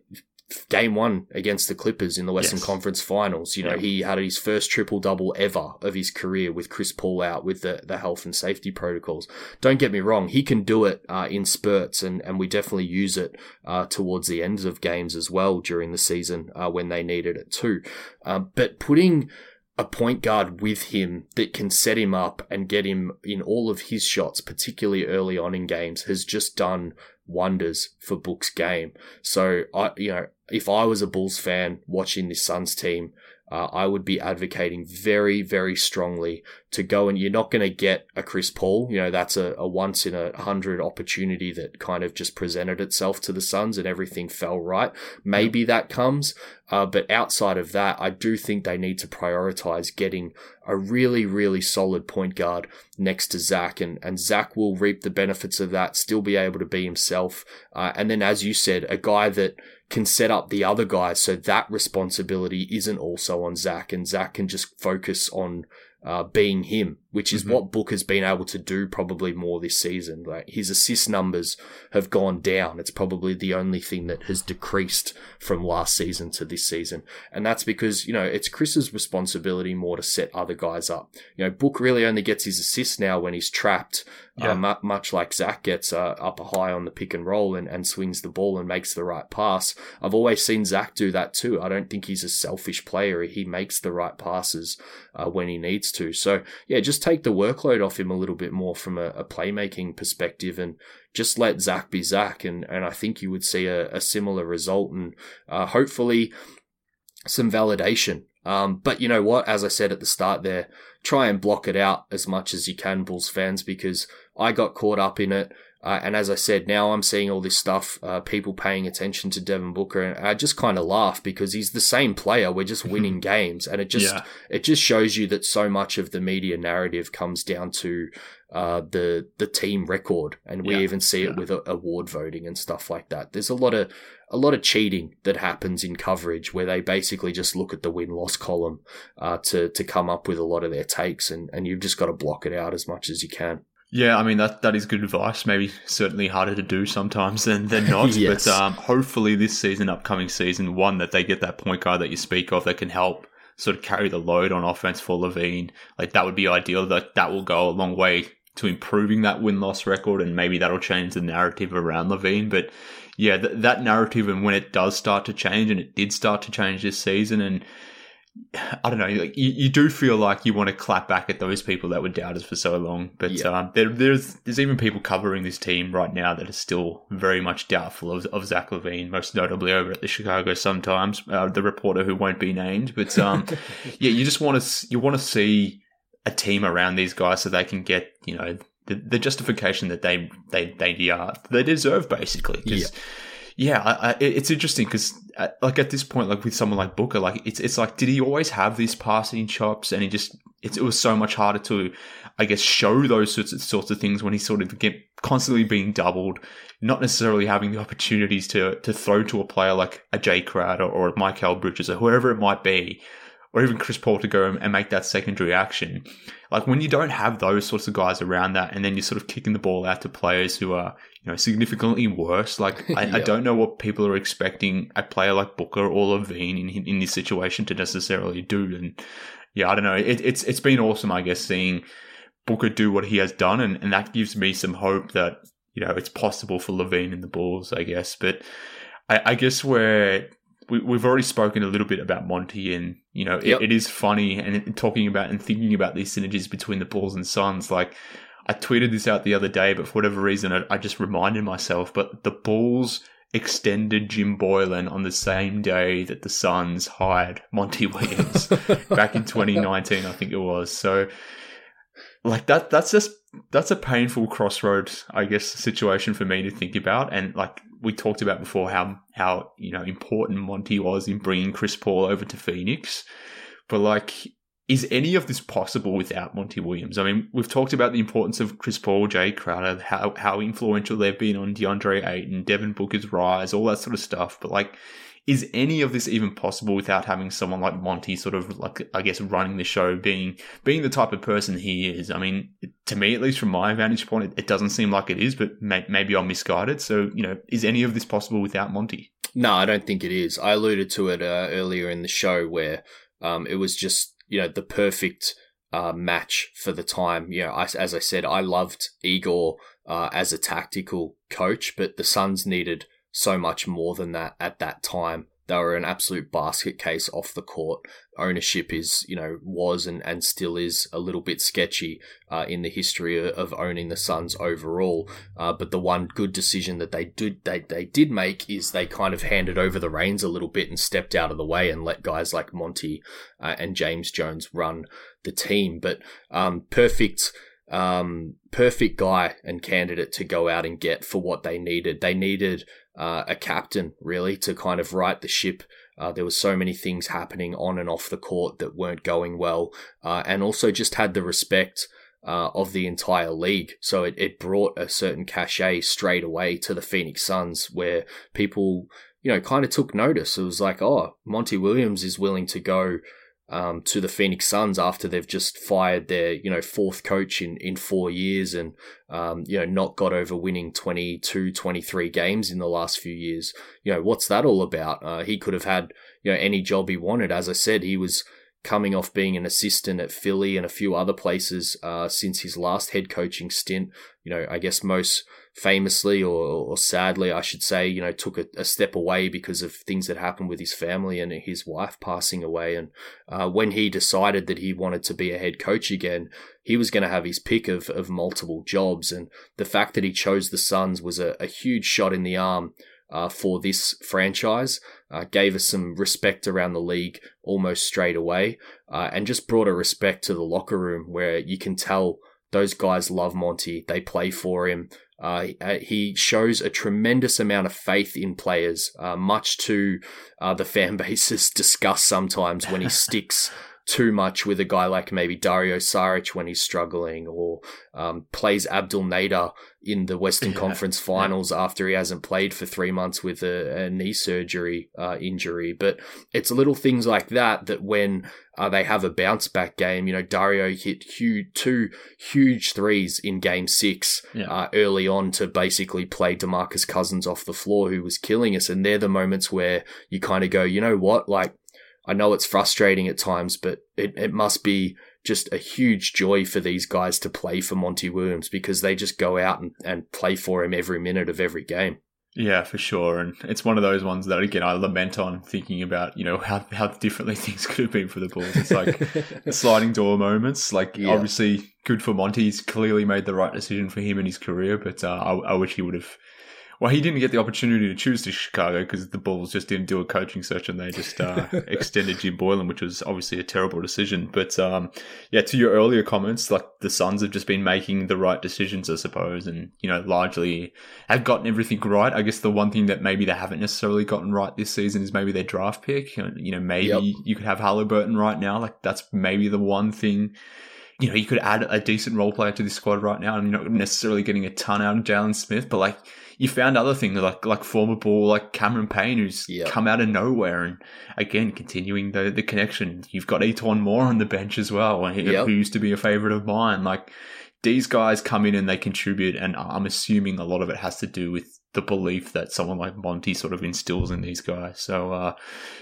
game one against the Clippers in the Western yes. Conference Finals. You know, yeah. he had his first triple double ever of his career with Chris Paul out with the, the health and safety protocols. Don't get me wrong, he can do it uh, in spurts, and, and we definitely use it uh, towards the ends of games as well during the season uh, when they needed it too. Uh, but putting a point guard with him that can set him up and get him in all of his shots, particularly early on in games, has just done wonders for Book's game. So I, you know, if I was a Bulls fan watching this Suns team, uh, I would be advocating very, very strongly to go and you're not going to get a Chris Paul. You know, that's a, a once in a hundred opportunity that kind of just presented itself to the Suns and everything fell right. Maybe that comes. Uh, but outside of that, I do think they need to prioritize getting a really, really solid point guard next to Zach. And, and Zach will reap the benefits of that, still be able to be himself. Uh, and then, as you said, a guy that can set up the other guys so that responsibility isn't also on Zach and Zach can just focus on uh, being him, which is mm-hmm. what Book has been able to do probably more this season. Like his assist numbers have gone down. It's probably the only thing that has decreased from last season to this season. And that's because, you know, it's Chris's responsibility more to set other guys up. You know, Book really only gets his assists now when he's trapped uh, yeah. Uh, much like Zach gets uh, up a high on the pick and roll and, and swings the ball and makes the right pass. I've always seen Zach do that too. I don't think he's a selfish player. He makes the right passes uh, when he needs to. So yeah, just take the workload off him a little bit more from a, a playmaking perspective and just let Zach be Zach. And, and I think you would see a, a similar result and uh, hopefully some validation um, but you know what? As I said at the start there, try and block it out as much as you can, Bulls fans, because I got caught up in it. Uh, and as I said, now I'm seeing all this stuff, uh, people paying attention to Devin Booker, and I just kind of laugh because he's the same player. We're just winning games, and it just yeah. it just shows you that so much of the media narrative comes down to uh, the the team record, and we yeah. even see it with award voting and stuff like that. There's a lot of a lot of cheating that happens in coverage where they basically just look at the win loss column uh, to to come up with a lot of their takes, and and you've just got to block it out as much as you can.
Yeah, I mean that that is good advice. Maybe certainly harder to do sometimes than than not. yes. But um, hopefully this season, upcoming season, one that they get that point guard that you speak of that can help sort of carry the load on offense for LaVine. Like that would be ideal. That that will go a long way to improving that win loss record, and maybe that'll change the narrative around LaVine. But yeah, th- that narrative, and when it does start to change, and it did start to change this season, and I don't know. Like you, you do feel like you want to clap back at those people that were doubters for so long, but
Yeah.
um, there, there's there's even people covering this team right now that are still very much doubtful of, of Zach LaVine, most notably over at the Chicago Sun Times, uh, the reporter who won't be named. But um, yeah, you just want to you want to see a team around these guys so they can get you know the, the justification that they they they uh, they deserve basically. 'Cause, yeah, I, I, it's interesting because, uh, like at this point, like with someone like Booker, like it's it's like, did he always have these passing chops? And he just it was so much harder to, I guess, show those sorts of sorts of things when he sort of get constantly being doubled, not necessarily having the opportunities to to throw to a player like a Jae Crowder or a Mikal Bridges or whoever it might be, or even Chris Paul to go and make that secondary action. Like when you don't have those sorts of guys around that, and then you're sort of kicking the ball out to players who are, you know, significantly worse. Like I, I don't know what people are expecting a player like Booker or LaVine in in this situation to necessarily do. And yeah, I don't know. It, it's it's been awesome, I guess, seeing Booker do what he has done, and, and that gives me some hope that you know it's possible for LaVine and the Bulls, I guess. But I, I guess where we, we've already spoken a little bit about Monty, and you know
Yep.
it, it is funny and talking about and thinking about these synergies between the Bulls and Suns. Like I tweeted this out the other day, but for whatever reason, I, I just reminded myself. But the Bulls extended Jim Boylen on the same day that the Suns hired Monty Williams back in 2019, I think it was. So, like that, that's just that's a painful crossroads, I guess, situation for me to think about. And like we talked about before, how how you know important Monty was in bringing Chris Paul over to Phoenix, but like. Is any of this possible without Monty Williams? I mean, we've talked about the importance of Chris Paul, Jae Crowder, how how influential they've been on DeAndre Ayton, Devin Booker's rise, all that sort of stuff. But like, is any of this even possible without having someone like Monty sort of like I guess running the show, being being the type of person he is? I mean, to me at least from my vantage point, it, it doesn't seem like it is, but may, maybe I'm misguided. So you know, is any of this possible without Monty?
No, I don't think it is. I alluded to it uh, earlier in the show where um, it was just you know the perfect uh, match for the time. You know, I, as I said, I loved Igor uh, as a tactical coach, but the Suns needed so much more than that at that time. They were an absolute basket case off the court. Ownership is, you know, was and, and still is a little bit sketchy uh, in the history of, owning the Suns overall. Uh, but the one good decision that they did they, they did make is they kind of handed over the reins a little bit and stepped out of the way and let guys like Monty uh, and James Jones run the team. But um, perfect um, perfect guy and candidate to go out and get for what they needed. They needed uh, a captain really to kind of right the ship. Uh, there were so many things happening on and off the court that weren't going well, uh, and also just had the respect uh, of the entire league. So it, it brought a certain cachet straight away to the Phoenix Suns, where people, you know, kind of took notice. It was like, oh, Monty Williams is willing to go um, to the Phoenix Suns after they've just fired their, you know, fourth coach in, in four years and, um, you know, not got over winning 22, 23 games in the last few years. You know, what's that all about? Uh, he could have had, you know, any job he wanted. As I said, he was coming off being an assistant at Philly and a few other places uh, since his last head coaching stint. You know, I guess most famously or, or sadly, I should say, you know, took a, a step away because of things that happened with his family and his wife passing away. And uh, when he decided that he wanted to be a head coach again, he was going to have his pick of, of multiple jobs. And the fact that he chose the Suns was a, a huge shot in the arm uh, for this franchise. Uh, gave us some respect around the league almost straight away, uh, and just brought a respect to the locker room where you can tell those guys love Monty. They play for him. Uh, he shows a tremendous amount of faith in players, uh, much to uh, the fan base's disgust sometimes when he sticks too much with a guy like maybe Dario Saric when he's struggling, or um, plays Abdel Nader in the Western
Yeah.
Conference Finals after he hasn't played for three months with a, a knee surgery uh, injury. But it's little things like that that when uh, they have a bounce back game, you know, Dario hit huge, two huge threes in Game Six
Yeah.
uh, early on to basically play Demarcus Cousins off the floor, who was killing us. And they're the moments where you kind of go, you know what, like. I know it's frustrating at times, but it, it must be just a huge joy for these guys to play for Monty Williams because they just go out and, and play for him every minute of every game.
Yeah, for sure. And it's one of those ones that, again, I lament on thinking about, you know, how, how differently things could have been for the Bulls. It's like sliding door moments. Like, yeah. obviously, good for Monty. He's clearly made the right decision for him and his career, but uh, I, I wish he would have well, he didn't get the opportunity to choose to Chicago because the Bulls just didn't do a coaching search and they just uh, extended Jim Boylen, which was obviously a terrible decision. But um, yeah, to your earlier comments, like the Suns have just been making the right decisions, I suppose, and you know largely have gotten everything right. I guess the one thing that maybe they haven't necessarily gotten right this season is maybe their draft pick. You know, maybe yep. you could have Haliburton right now. Like that's maybe the one thing you know, you could add a decent role player to this squad right now. and you're not necessarily getting a ton out of Jalen Smith, but like you found other things like like former ball like Cameron Payne who's yep. come out of nowhere and again continuing the the connection. You've got E'Twaun Moore on the bench as well, yep. who used to be a favorite of mine. Like these guys come in and they contribute, and I'm assuming a lot of it has to do with the belief that someone like Monty sort of instills in these guys. So, uh,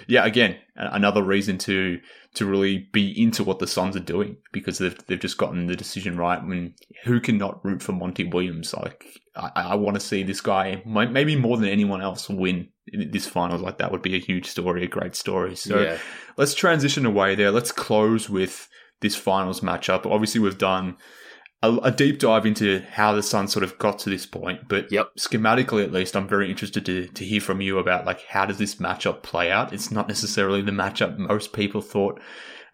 yeah, again, another reason to to really be into what the Suns are doing because they've they've just gotten the decision right. I mean, who cannot root for Monty Williams? Like, I, I want to see this guy maybe more than anyone else win this finals. Like, that would be a huge story, a great story. So, yeah. let's transition away there. Let's close with this finals matchup. Obviously, we've done a, a, deep dive into how the Suns sort of got to this point. But
yep.
schematically, at least, I'm very interested to, to hear from you about like how does this matchup play out? It's not necessarily the matchup most people thought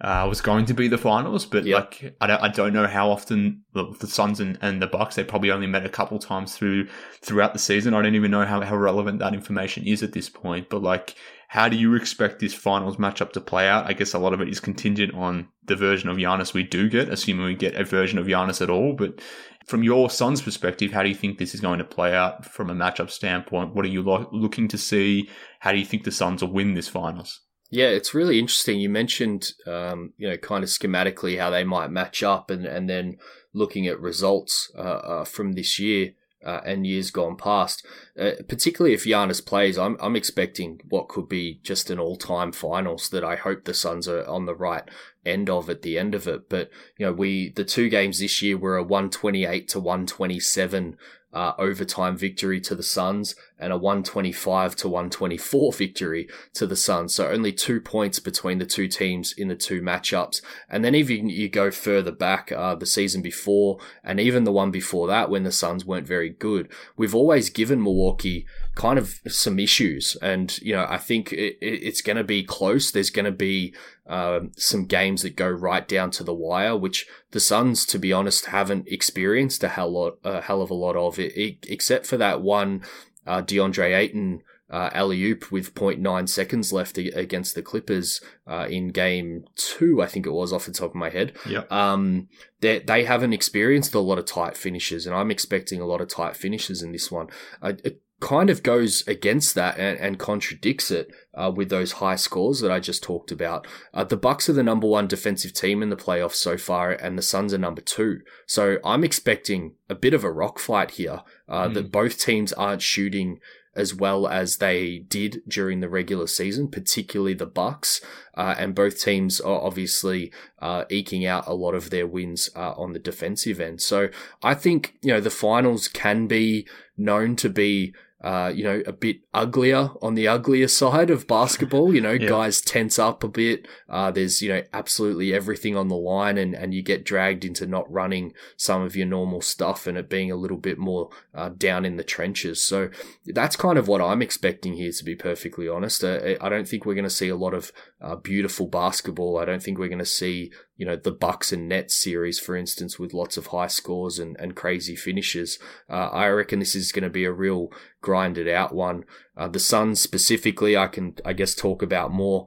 uh, was going to be the finals, but yep. like I don't, I don't know how often the, the Suns and, and the Bucks they probably only met a couple times through throughout the season. I don't even know how, how relevant that information is at this point. But like how do you expect this finals matchup to play out? I guess a lot of it is contingent on the version of Giannis we do get, assuming we get a version of Giannis at all. But from your Suns perspective, how do you think this is going to play out from a matchup standpoint? What are you lo- looking to see? How do you think the Suns will win this finals?
Yeah, it's really interesting. You mentioned, um, you know, kind of schematically how they might match up, and and then looking at results uh, uh, from this year uh, and years gone past. Uh, particularly if Giannis plays, I'm I'm expecting what could be just an all time finals that I hope the Suns are on the right end of at the end of it. But you know, we the two games this year were a 128 to 127 uh, overtime victory to the Suns and a 125 to 124 victory to the Suns. So only two points between the two teams in the two matchups. And then even you go further back, uh, the season before and even the one before that when the Suns weren't very good, we've always given Milwaukee kind of some issues. And, you know, I think it, it's going to be close. There's going to be um, some games that go right down to the wire, which the Suns, to be honest, haven't experienced a hell, lot, a hell of a lot of it, it except for that one uh, DeAndre Ayton uh, alley oop with 0.9 seconds left against the Clippers uh, in game two, I think it was off the top of my head.
Yep.
Um, they, they haven't experienced a lot of tight finishes, and I'm expecting a lot of tight finishes in this one. Uh, it kind of goes against that and, and contradicts it uh, with those high scores that I just talked about. Uh, the Bucks are the number one defensive team in the playoffs so far, and the Suns are number two. So I'm expecting a bit of a rock fight here. Uh, mm. That both teams aren't shooting as well as they did during the regular season, particularly the Bucks. Uh, and both teams are obviously uh, eking out a lot of their wins uh, on the defensive end. So I think you know the finals can be known to be uh, you know, a bit uglier on the uglier side of basketball. You know, yeah. guys tense up a bit. Uh, there's, you know, absolutely everything on the line and, and you get dragged into not running some of your normal stuff and it being a little bit more uh, down in the trenches. So that's kind of what I'm expecting here, to be perfectly honest. Uh, I don't think we're going to see a lot of uh, beautiful basketball. I don't think we're going to see you know, the Bucks and Nets series, for instance, with lots of high scores and, and crazy finishes. Uh, I reckon this is going to be a real grinded out one. Uh, the Suns specifically, I can, I guess, talk about more.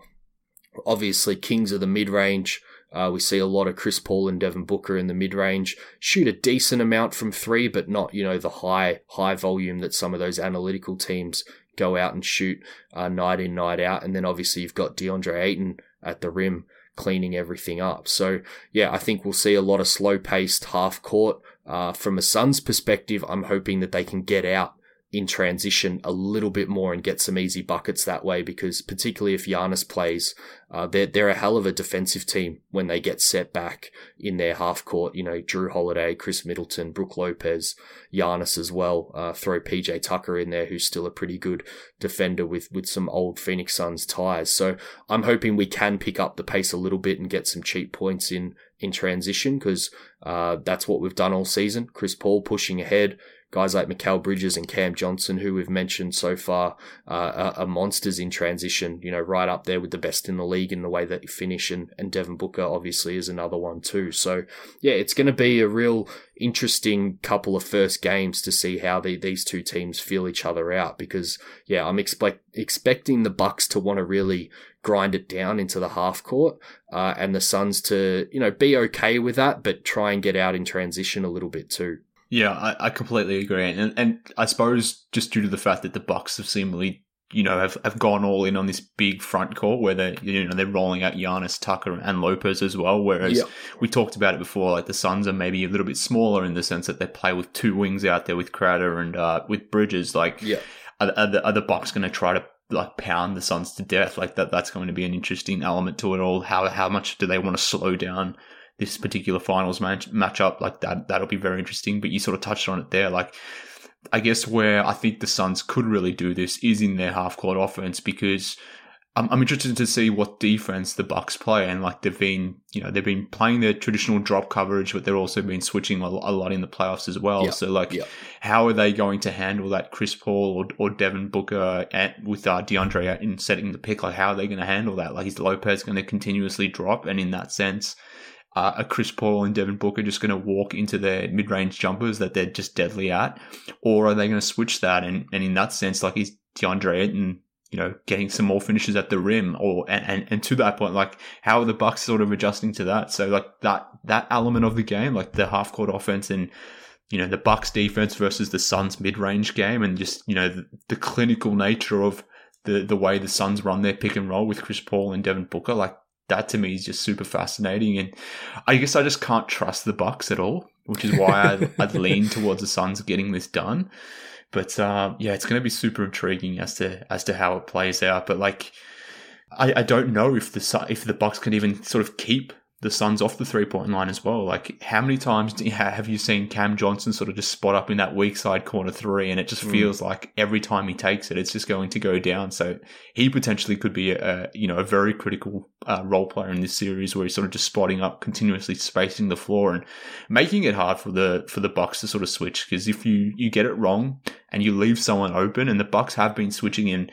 Obviously, Kings of the mid range. Uh, we see a lot of Chris Paul and Devin Booker in the mid range shoot a decent amount from three, but not, you know, the high, high volume that some of those analytical teams go out and shoot uh, night in, night out. And then obviously you've got DeAndre Ayton at the rim cleaning everything up. So yeah, I think we'll see a lot of slow paced half court. Uh, from a Suns perspective, I'm hoping that they can get out in transition a little bit more and get some easy buckets that way because particularly if Giannis plays, uh, they're, they're a hell of a defensive team when they get set back in their half court. You know, Jrue Holiday, Khris Middleton, Brook Lopez, Giannis as well. Uh, throw PJ Tucker in there, who's still a pretty good defender with, with some old Phoenix Suns ties. So I'm hoping we can pick up the pace a little bit and get some cheap points in, in transition because, uh, that's what we've done all season. Chris Paul pushing ahead, guys like Mikal Bridges and Cam Johnson, who we've mentioned so far, uh, are, monsters in transition, you know, right up there with the best in the league in the way that you finish. And, and Devin Booker obviously is another one too. So yeah, it's going to be a real interesting couple of first games to see how the, these two teams feel each other out because yeah, I'm expect, expecting the Bucks to want to really grind it down into the half court, uh, and the Suns to, you know, be okay with that, but try and get out in transition a little bit too.
Yeah, I, I completely agree, and and I suppose just due to the fact that the Bucks have seemingly you know have, have gone all in on this big front court where they you know they're rolling out Giannis, Tucker, and Lopez as well. Whereas we talked about it before, like the Suns are maybe a little bit smaller in the sense that they play with two wings out there with Crowder and uh, with Bridges. Like,
yeah.
are, are the are the Bucks going to try to like pound the Suns to death? Like that that's going to be an interesting element to it all. How how much do they want to slow down? This particular finals match matchup. Like that, that'll be very interesting. But you sort of touched on it there. Like, I guess where I think the Suns could really do this is in their half court offense because I'm, I'm interested to see what defense the Bucks play. And like they've been, you know, they've been playing their traditional drop coverage, but they've also been switching a, lot in the playoffs as well. Yep. So like, yep. how are they going to handle that Chris Paul or, or Devin Booker at, with uh, DeAndre in setting the pick? Like, how are they going to handle that? Like, is Lopez going to continuously drop? And in that sense, uh, are Chris Paul and Devin Booker just going to walk into their mid range jumpers that they're just deadly at? Or are they going to switch that? And, and in that sense, like is DeAndre Ayton, you know, getting some more finishes at the rim or, and, and, and to that point, like how are the Bucks sort of adjusting to that? So like that, that element of the game, like the half court offense and, you know, the Bucks defense versus the Suns mid range game and just, you know, the, the clinical nature of, the, the way the Suns run their pick and roll with Chris Paul and Devin Booker, like that to me is just super fascinating. And I guess I just can't trust the Bucks at all, which is why I'd, I'd lean towards the Suns getting this done. But uh, yeah, it's going to be super intriguing as to as to how it plays out. But like, I, I don't know if the if the Bucks can even sort of keep the Suns off the three point line as well. Like, how many times you have, have you seen Cam Johnson sort of just spot up in that weak side corner three, and it just mm. feels like every time he takes it, it's just going to go down. So he potentially could be a, you know a very critical uh, role player in this series, where he's sort of just spotting up, continuously spacing the floor, and making it hard for the for the Bucks to sort of switch. Because if you you get it wrong and you leave someone open, and the Bucks have been switching in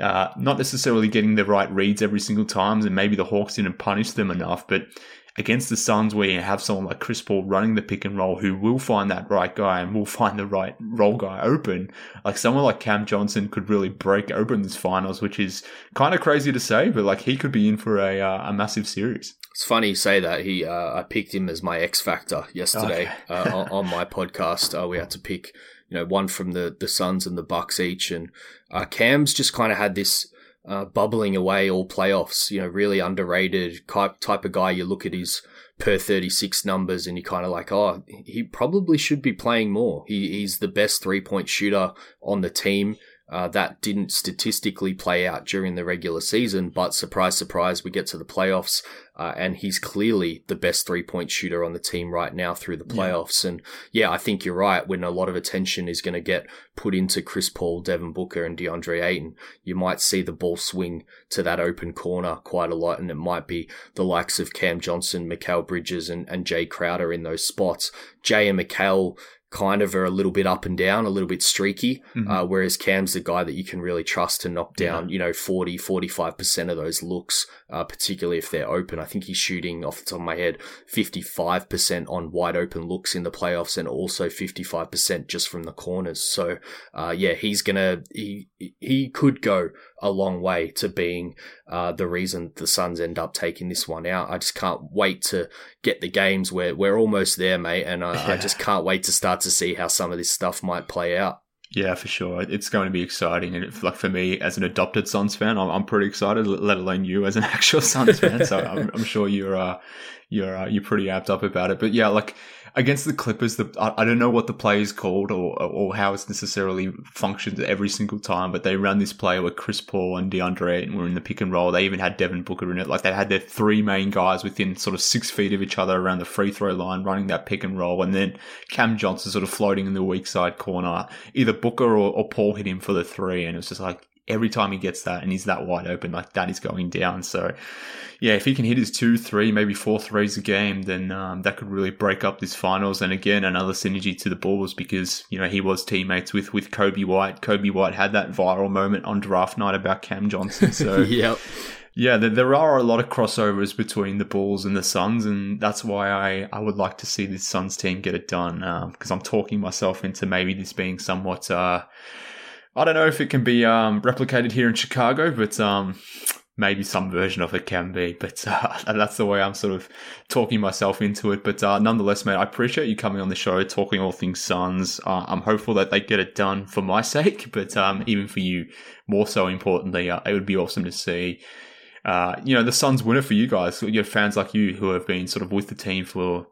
uh, not necessarily getting the right reads every single time, and maybe the Hawks didn't punish them enough. But against the Suns, where you have someone like Chris Paul running the pick and roll, who will find that right guy and will find the right role guy open, like someone like Cam Johnson could really break open this finals, which is kind of crazy to say, but like he could be in for a uh, a massive series.
It's funny you say that. He, uh, I picked him as my X factor yesterday okay. uh, on, on, my podcast. Uh, we had to pick you know, one from the the Suns and the Bucks each, and uh, Cam's just kind of had this uh, bubbling away all playoffs. You know, really underrated type type of guy. You look at his per 36 numbers and you're kind of like, oh, he probably should be playing more. He, he's the best three point shooter on the team. Uh, that didn't statistically play out during the regular season, but surprise, surprise, we get to the playoffs, uh, and he's clearly the best three point shooter on the team right now through the playoffs. Yeah. And yeah, I think you're right. When a lot of attention is going to get put into Chris Paul, Devin Booker, and DeAndre Ayton, you might see the ball swing to that open corner quite a lot, and it might be the likes of Cam Johnson, Mikal Bridges, and, and Jae Crowder in those spots. Jae and Mikal kind of are a little bit up and down, a little bit streaky, mm-hmm. uh, whereas Cam's the guy that you can really trust to knock down, yeah. you know, 40, 45% of those looks, uh, particularly if they're open. I think he's shooting off the top of my head 55% on wide open looks in the playoffs and also 55% just from the corners. So, uh, yeah, he's gonna, he, he could go a long way to being uh, the reason the Suns end up taking this one out. I just can't wait to get the games where we're almost there, mate, and I, yeah. I just can't wait to start to see how some of this stuff might play out.
Yeah, for sure. It's going to be exciting. And if, like for me, as an adopted Suns fan, I'm, I'm pretty excited, let alone you as an actual Suns fan. so I'm, I'm, sure you're, uh, you're, uh, you're pretty amped up about it. But yeah, like against the Clippers, the, I, I, don't know what the play is called or, or how it's necessarily functioned every single time, but they ran this play where Chris Paul and DeAndre Ayton were in the pick and roll. They even had Devin Booker in it. Like they had their three main guys within sort of six feet of each other around the free throw line running that pick and roll. And then Cam Johnson sort of floating in the weak side corner. Either Booker or, or Paul hit him for the three. And it was just like, every time he gets that and he's that wide open, like that is going down. So, yeah, if he can hit his two, three, maybe four threes a game, then um, that could really break up this finals. And again, another synergy to the Bulls because you know he was teammates with with Coby White. Coby White had that viral moment on draft night about Cam Johnson. So,
yep.
Yeah, there are a lot of crossovers between the Bulls and the Suns, and that's why I, I would like to see this Suns team get it done. Because um, I'm talking myself into maybe this being somewhat uh, I don't know if it can be um, replicated here in Chicago, but um, maybe some version of it can be. But uh, that's the way I'm sort of talking myself into it. But uh, nonetheless, mate, I appreciate you coming on the show, talking all things Suns. Uh, I'm hopeful that they get it done for my sake, but um, even for you, more so importantly, uh, it would be awesome to see. Uh, you know, the Suns winner for you guys, you have fans like you who have been sort of with the team for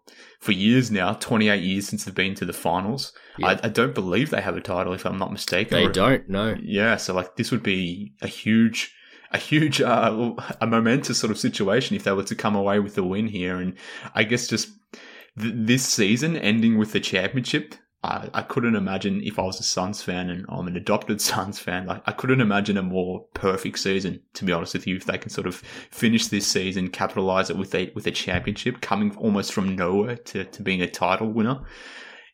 for years now, 28 years since they've been to the finals. Yeah. I, I, don't believe they have a title, if I'm not mistaken.
They don't, no.
Yeah, so like this would be a huge, a huge, uh, a momentous sort of situation if they were to come away with the win here. And I guess just th- this season ending with the championship I, I couldn't imagine if I was a Suns fan and I'm an adopted Suns fan, like I couldn't imagine a more perfect season, to be honest with you, if they can sort of finish this season, capitalize it with a with a championship, coming almost from nowhere to, to being a title winner.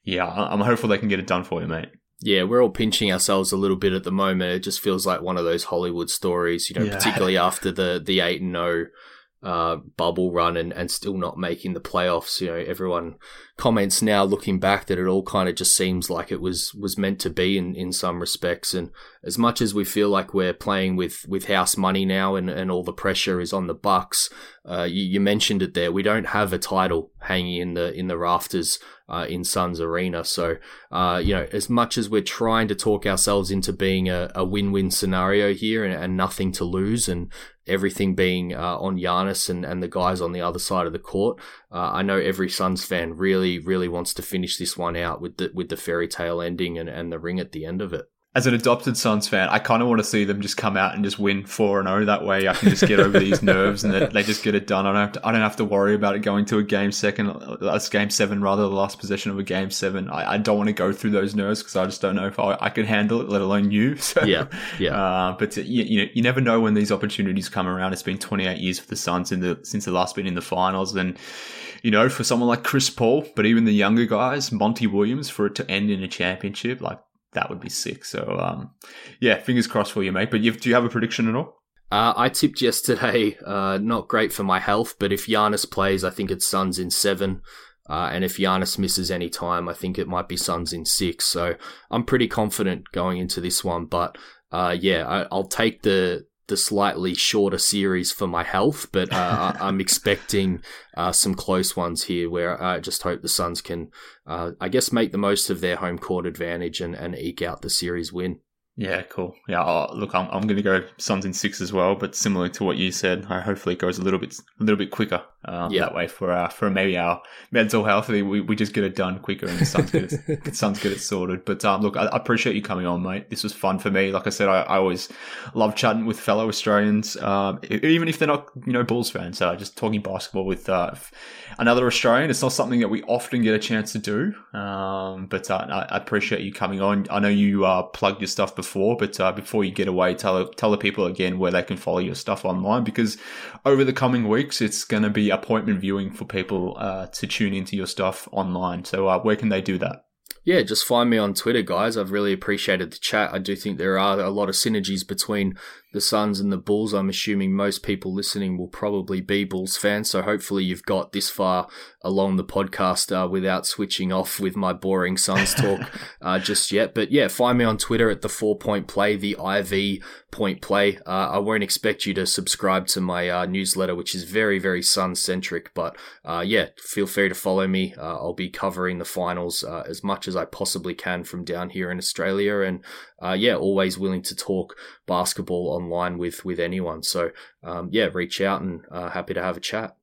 Yeah, I'm hopeful they can get it done for you, mate.
Yeah, we're all pinching ourselves a little bit at the moment. It just feels like one of those Hollywood stories, you know, yeah. particularly after the the eight and no uh, bubble run and, and still not making the playoffs. You know, everyone comments now looking back that it all kind of just seems like it was was meant to be in, in some respects. And as much as we feel like we're playing with, with house money now and, and all the pressure is on the Bucks, uh, you, you, mentioned it there. We don't have a title hanging in the in the rafters uh, in Suns Arena. So uh, you know, as much as we're trying to talk ourselves into being a, a win win scenario here and, and nothing to lose and everything being uh, on Giannis and, and the guys on the other side of the court. Uh, I know every Suns fan really, really wants to finish this one out with the with the fairy tale ending and, and the ring at the end of it
as an adopted Suns fan, I kind of want to see them just come out and just win four and zero. Oh. That way, I can just get over these nerves and they just get it done. I don't have to. I don't have to worry about it going to a game second, uh, game seven rather, the last possession of a game seven. I, I don't want to go through those nerves because I just don't know if I, I could handle it, let alone you. So,
yeah, yeah.
Uh, but uh, you, you know, you never know when these opportunities come around. It's been 28 years for the Suns in the since the last been in the finals, and you know, for someone like Chris Paul, but even the younger guys, Monty Williams, for it to end in a championship, like that would be sick. So, um, yeah, fingers crossed for you, mate. But do you have a prediction at all?
Uh, I tipped yesterday, uh, not great for my health, but if Giannis plays, I think it's Suns in seven. Uh, and if Giannis misses any time, I think it might be Suns in six. So I'm pretty confident going into this one. But uh, yeah, I, will take the the slightly shorter series for my health, but uh, I'm expecting uh, some close ones here where I just hope the Suns can, uh, I guess, make the most of their home court advantage and, and eke out the series win.
Yeah, cool. Yeah, oh, look, I'm, I'm going to go Suns in six as well, but similar to what you said, I hopefully it goes a little bit a little bit quicker. Yeah. That way for uh, for maybe our mental health, we, we just get it done quicker and the Suns get it, Suns get it sorted. But um, look, I, I, appreciate you coming on, mate. This was fun for me. Like I said, I, I always love chatting with fellow Australians, um, even if they're not you know Bulls fans. So just talking basketball with uh, another Australian. It's not something that we often get a chance to do. Um, but uh, I, appreciate you coming on. I know you uh, plugged your stuff before, but uh, before you get away, tell tell the people again where they can follow your stuff online because over the coming weeks, it's going to be appointment viewing for people uh, to tune into your stuff online. So uh, where can they do that?
Yeah, just find me on Twitter, guys. I've really appreciated the chat. I do think there are a lot of synergies between the Suns and the Bulls. I'm assuming most people listening will probably be Bulls fans, so hopefully you've got this far along the podcast uh, without switching off with my boring Suns talk uh, just yet. But yeah, find me on Twitter at the Four Point Play, the IV Point Play. Uh, I won't expect you to subscribe to my uh, newsletter, which is very very Sun centric, but uh, yeah, feel free to follow me. Uh, I'll be covering the finals as much as I possibly can from down here in Australia, and yeah, always willing to talk basketball online with with anyone. So um, yeah, reach out and uh, happy to have a chat.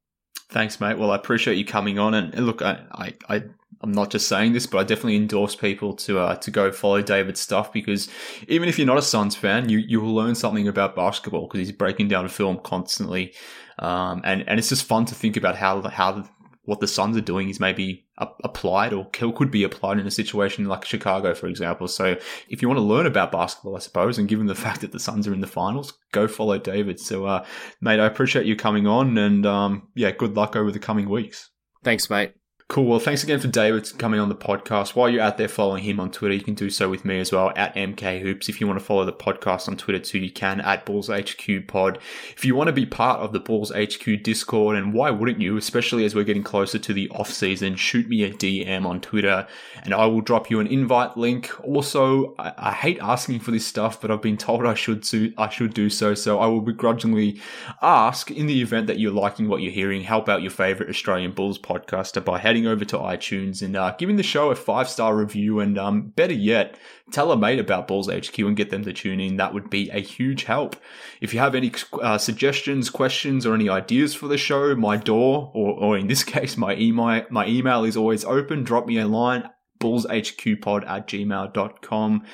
Thanks, mate. Well, I appreciate you coming on. And, look, I, I, I, I'm not just saying this, but I definitely endorse people to uh, to go follow David's stuff because even if you're not a Suns fan, you you will learn something about basketball because he's breaking down a film constantly, um, and and it's just fun to think about how how what the Suns are doing is maybe applied or could be applied in a situation like Chicago, for example. So if you want to learn about basketball, I suppose, and given the fact that the Suns are in the finals, go follow David. So, uh, mate, I appreciate you coming on and, um, yeah, good luck over the coming weeks.
Thanks, mate.
Cool. Well, thanks again for David coming on the podcast. While you're out there following him on Twitter, you can do so with me as well at MK Hoops. If you want to follow the podcast on Twitter too, you can at Bulls HQ Pod. If you want to be part of the Bulls HQ Discord, and why wouldn't you, especially as we're getting closer to the off season, shoot me a DM on Twitter and I will drop you an invite link. Also, I, I hate asking for this stuff, but I've been told I should do, I should do so. So I will begrudgingly ask in the event that you're liking what you're hearing, help out your favorite Australian Bulls podcaster by heading heading over to iTunes and uh, giving the show a five star review. And um, better yet, tell a mate about Bulls HQ and get them to tune in. That would be a huge help. If you have any uh, suggestions, questions, or any ideas for the show, my door, or, or in this case, my email, my email is always open. Drop me a line bullshqpod at gmail.com.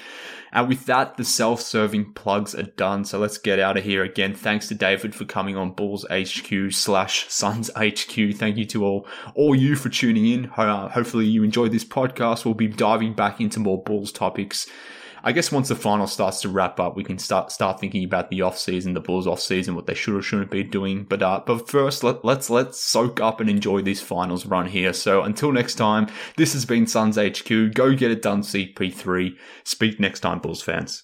And with that, the self serving plugs are done. So let's get out of here again. Thanks to David for coming on Bulls HQ slash Suns HQ. Thank you to all, all you for tuning in. Uh, hopefully you enjoyed this podcast. We'll be diving back into more Bulls topics I guess once the final starts to wrap up, we can start start thinking about the off season, the Bulls off season, what they should or shouldn't be doing. But uh, but first, let, let's let's soak up and enjoy this finals run here. So until next time, this has been Suns HQ. Go get it done, CP3. Speak next time, Bulls fans.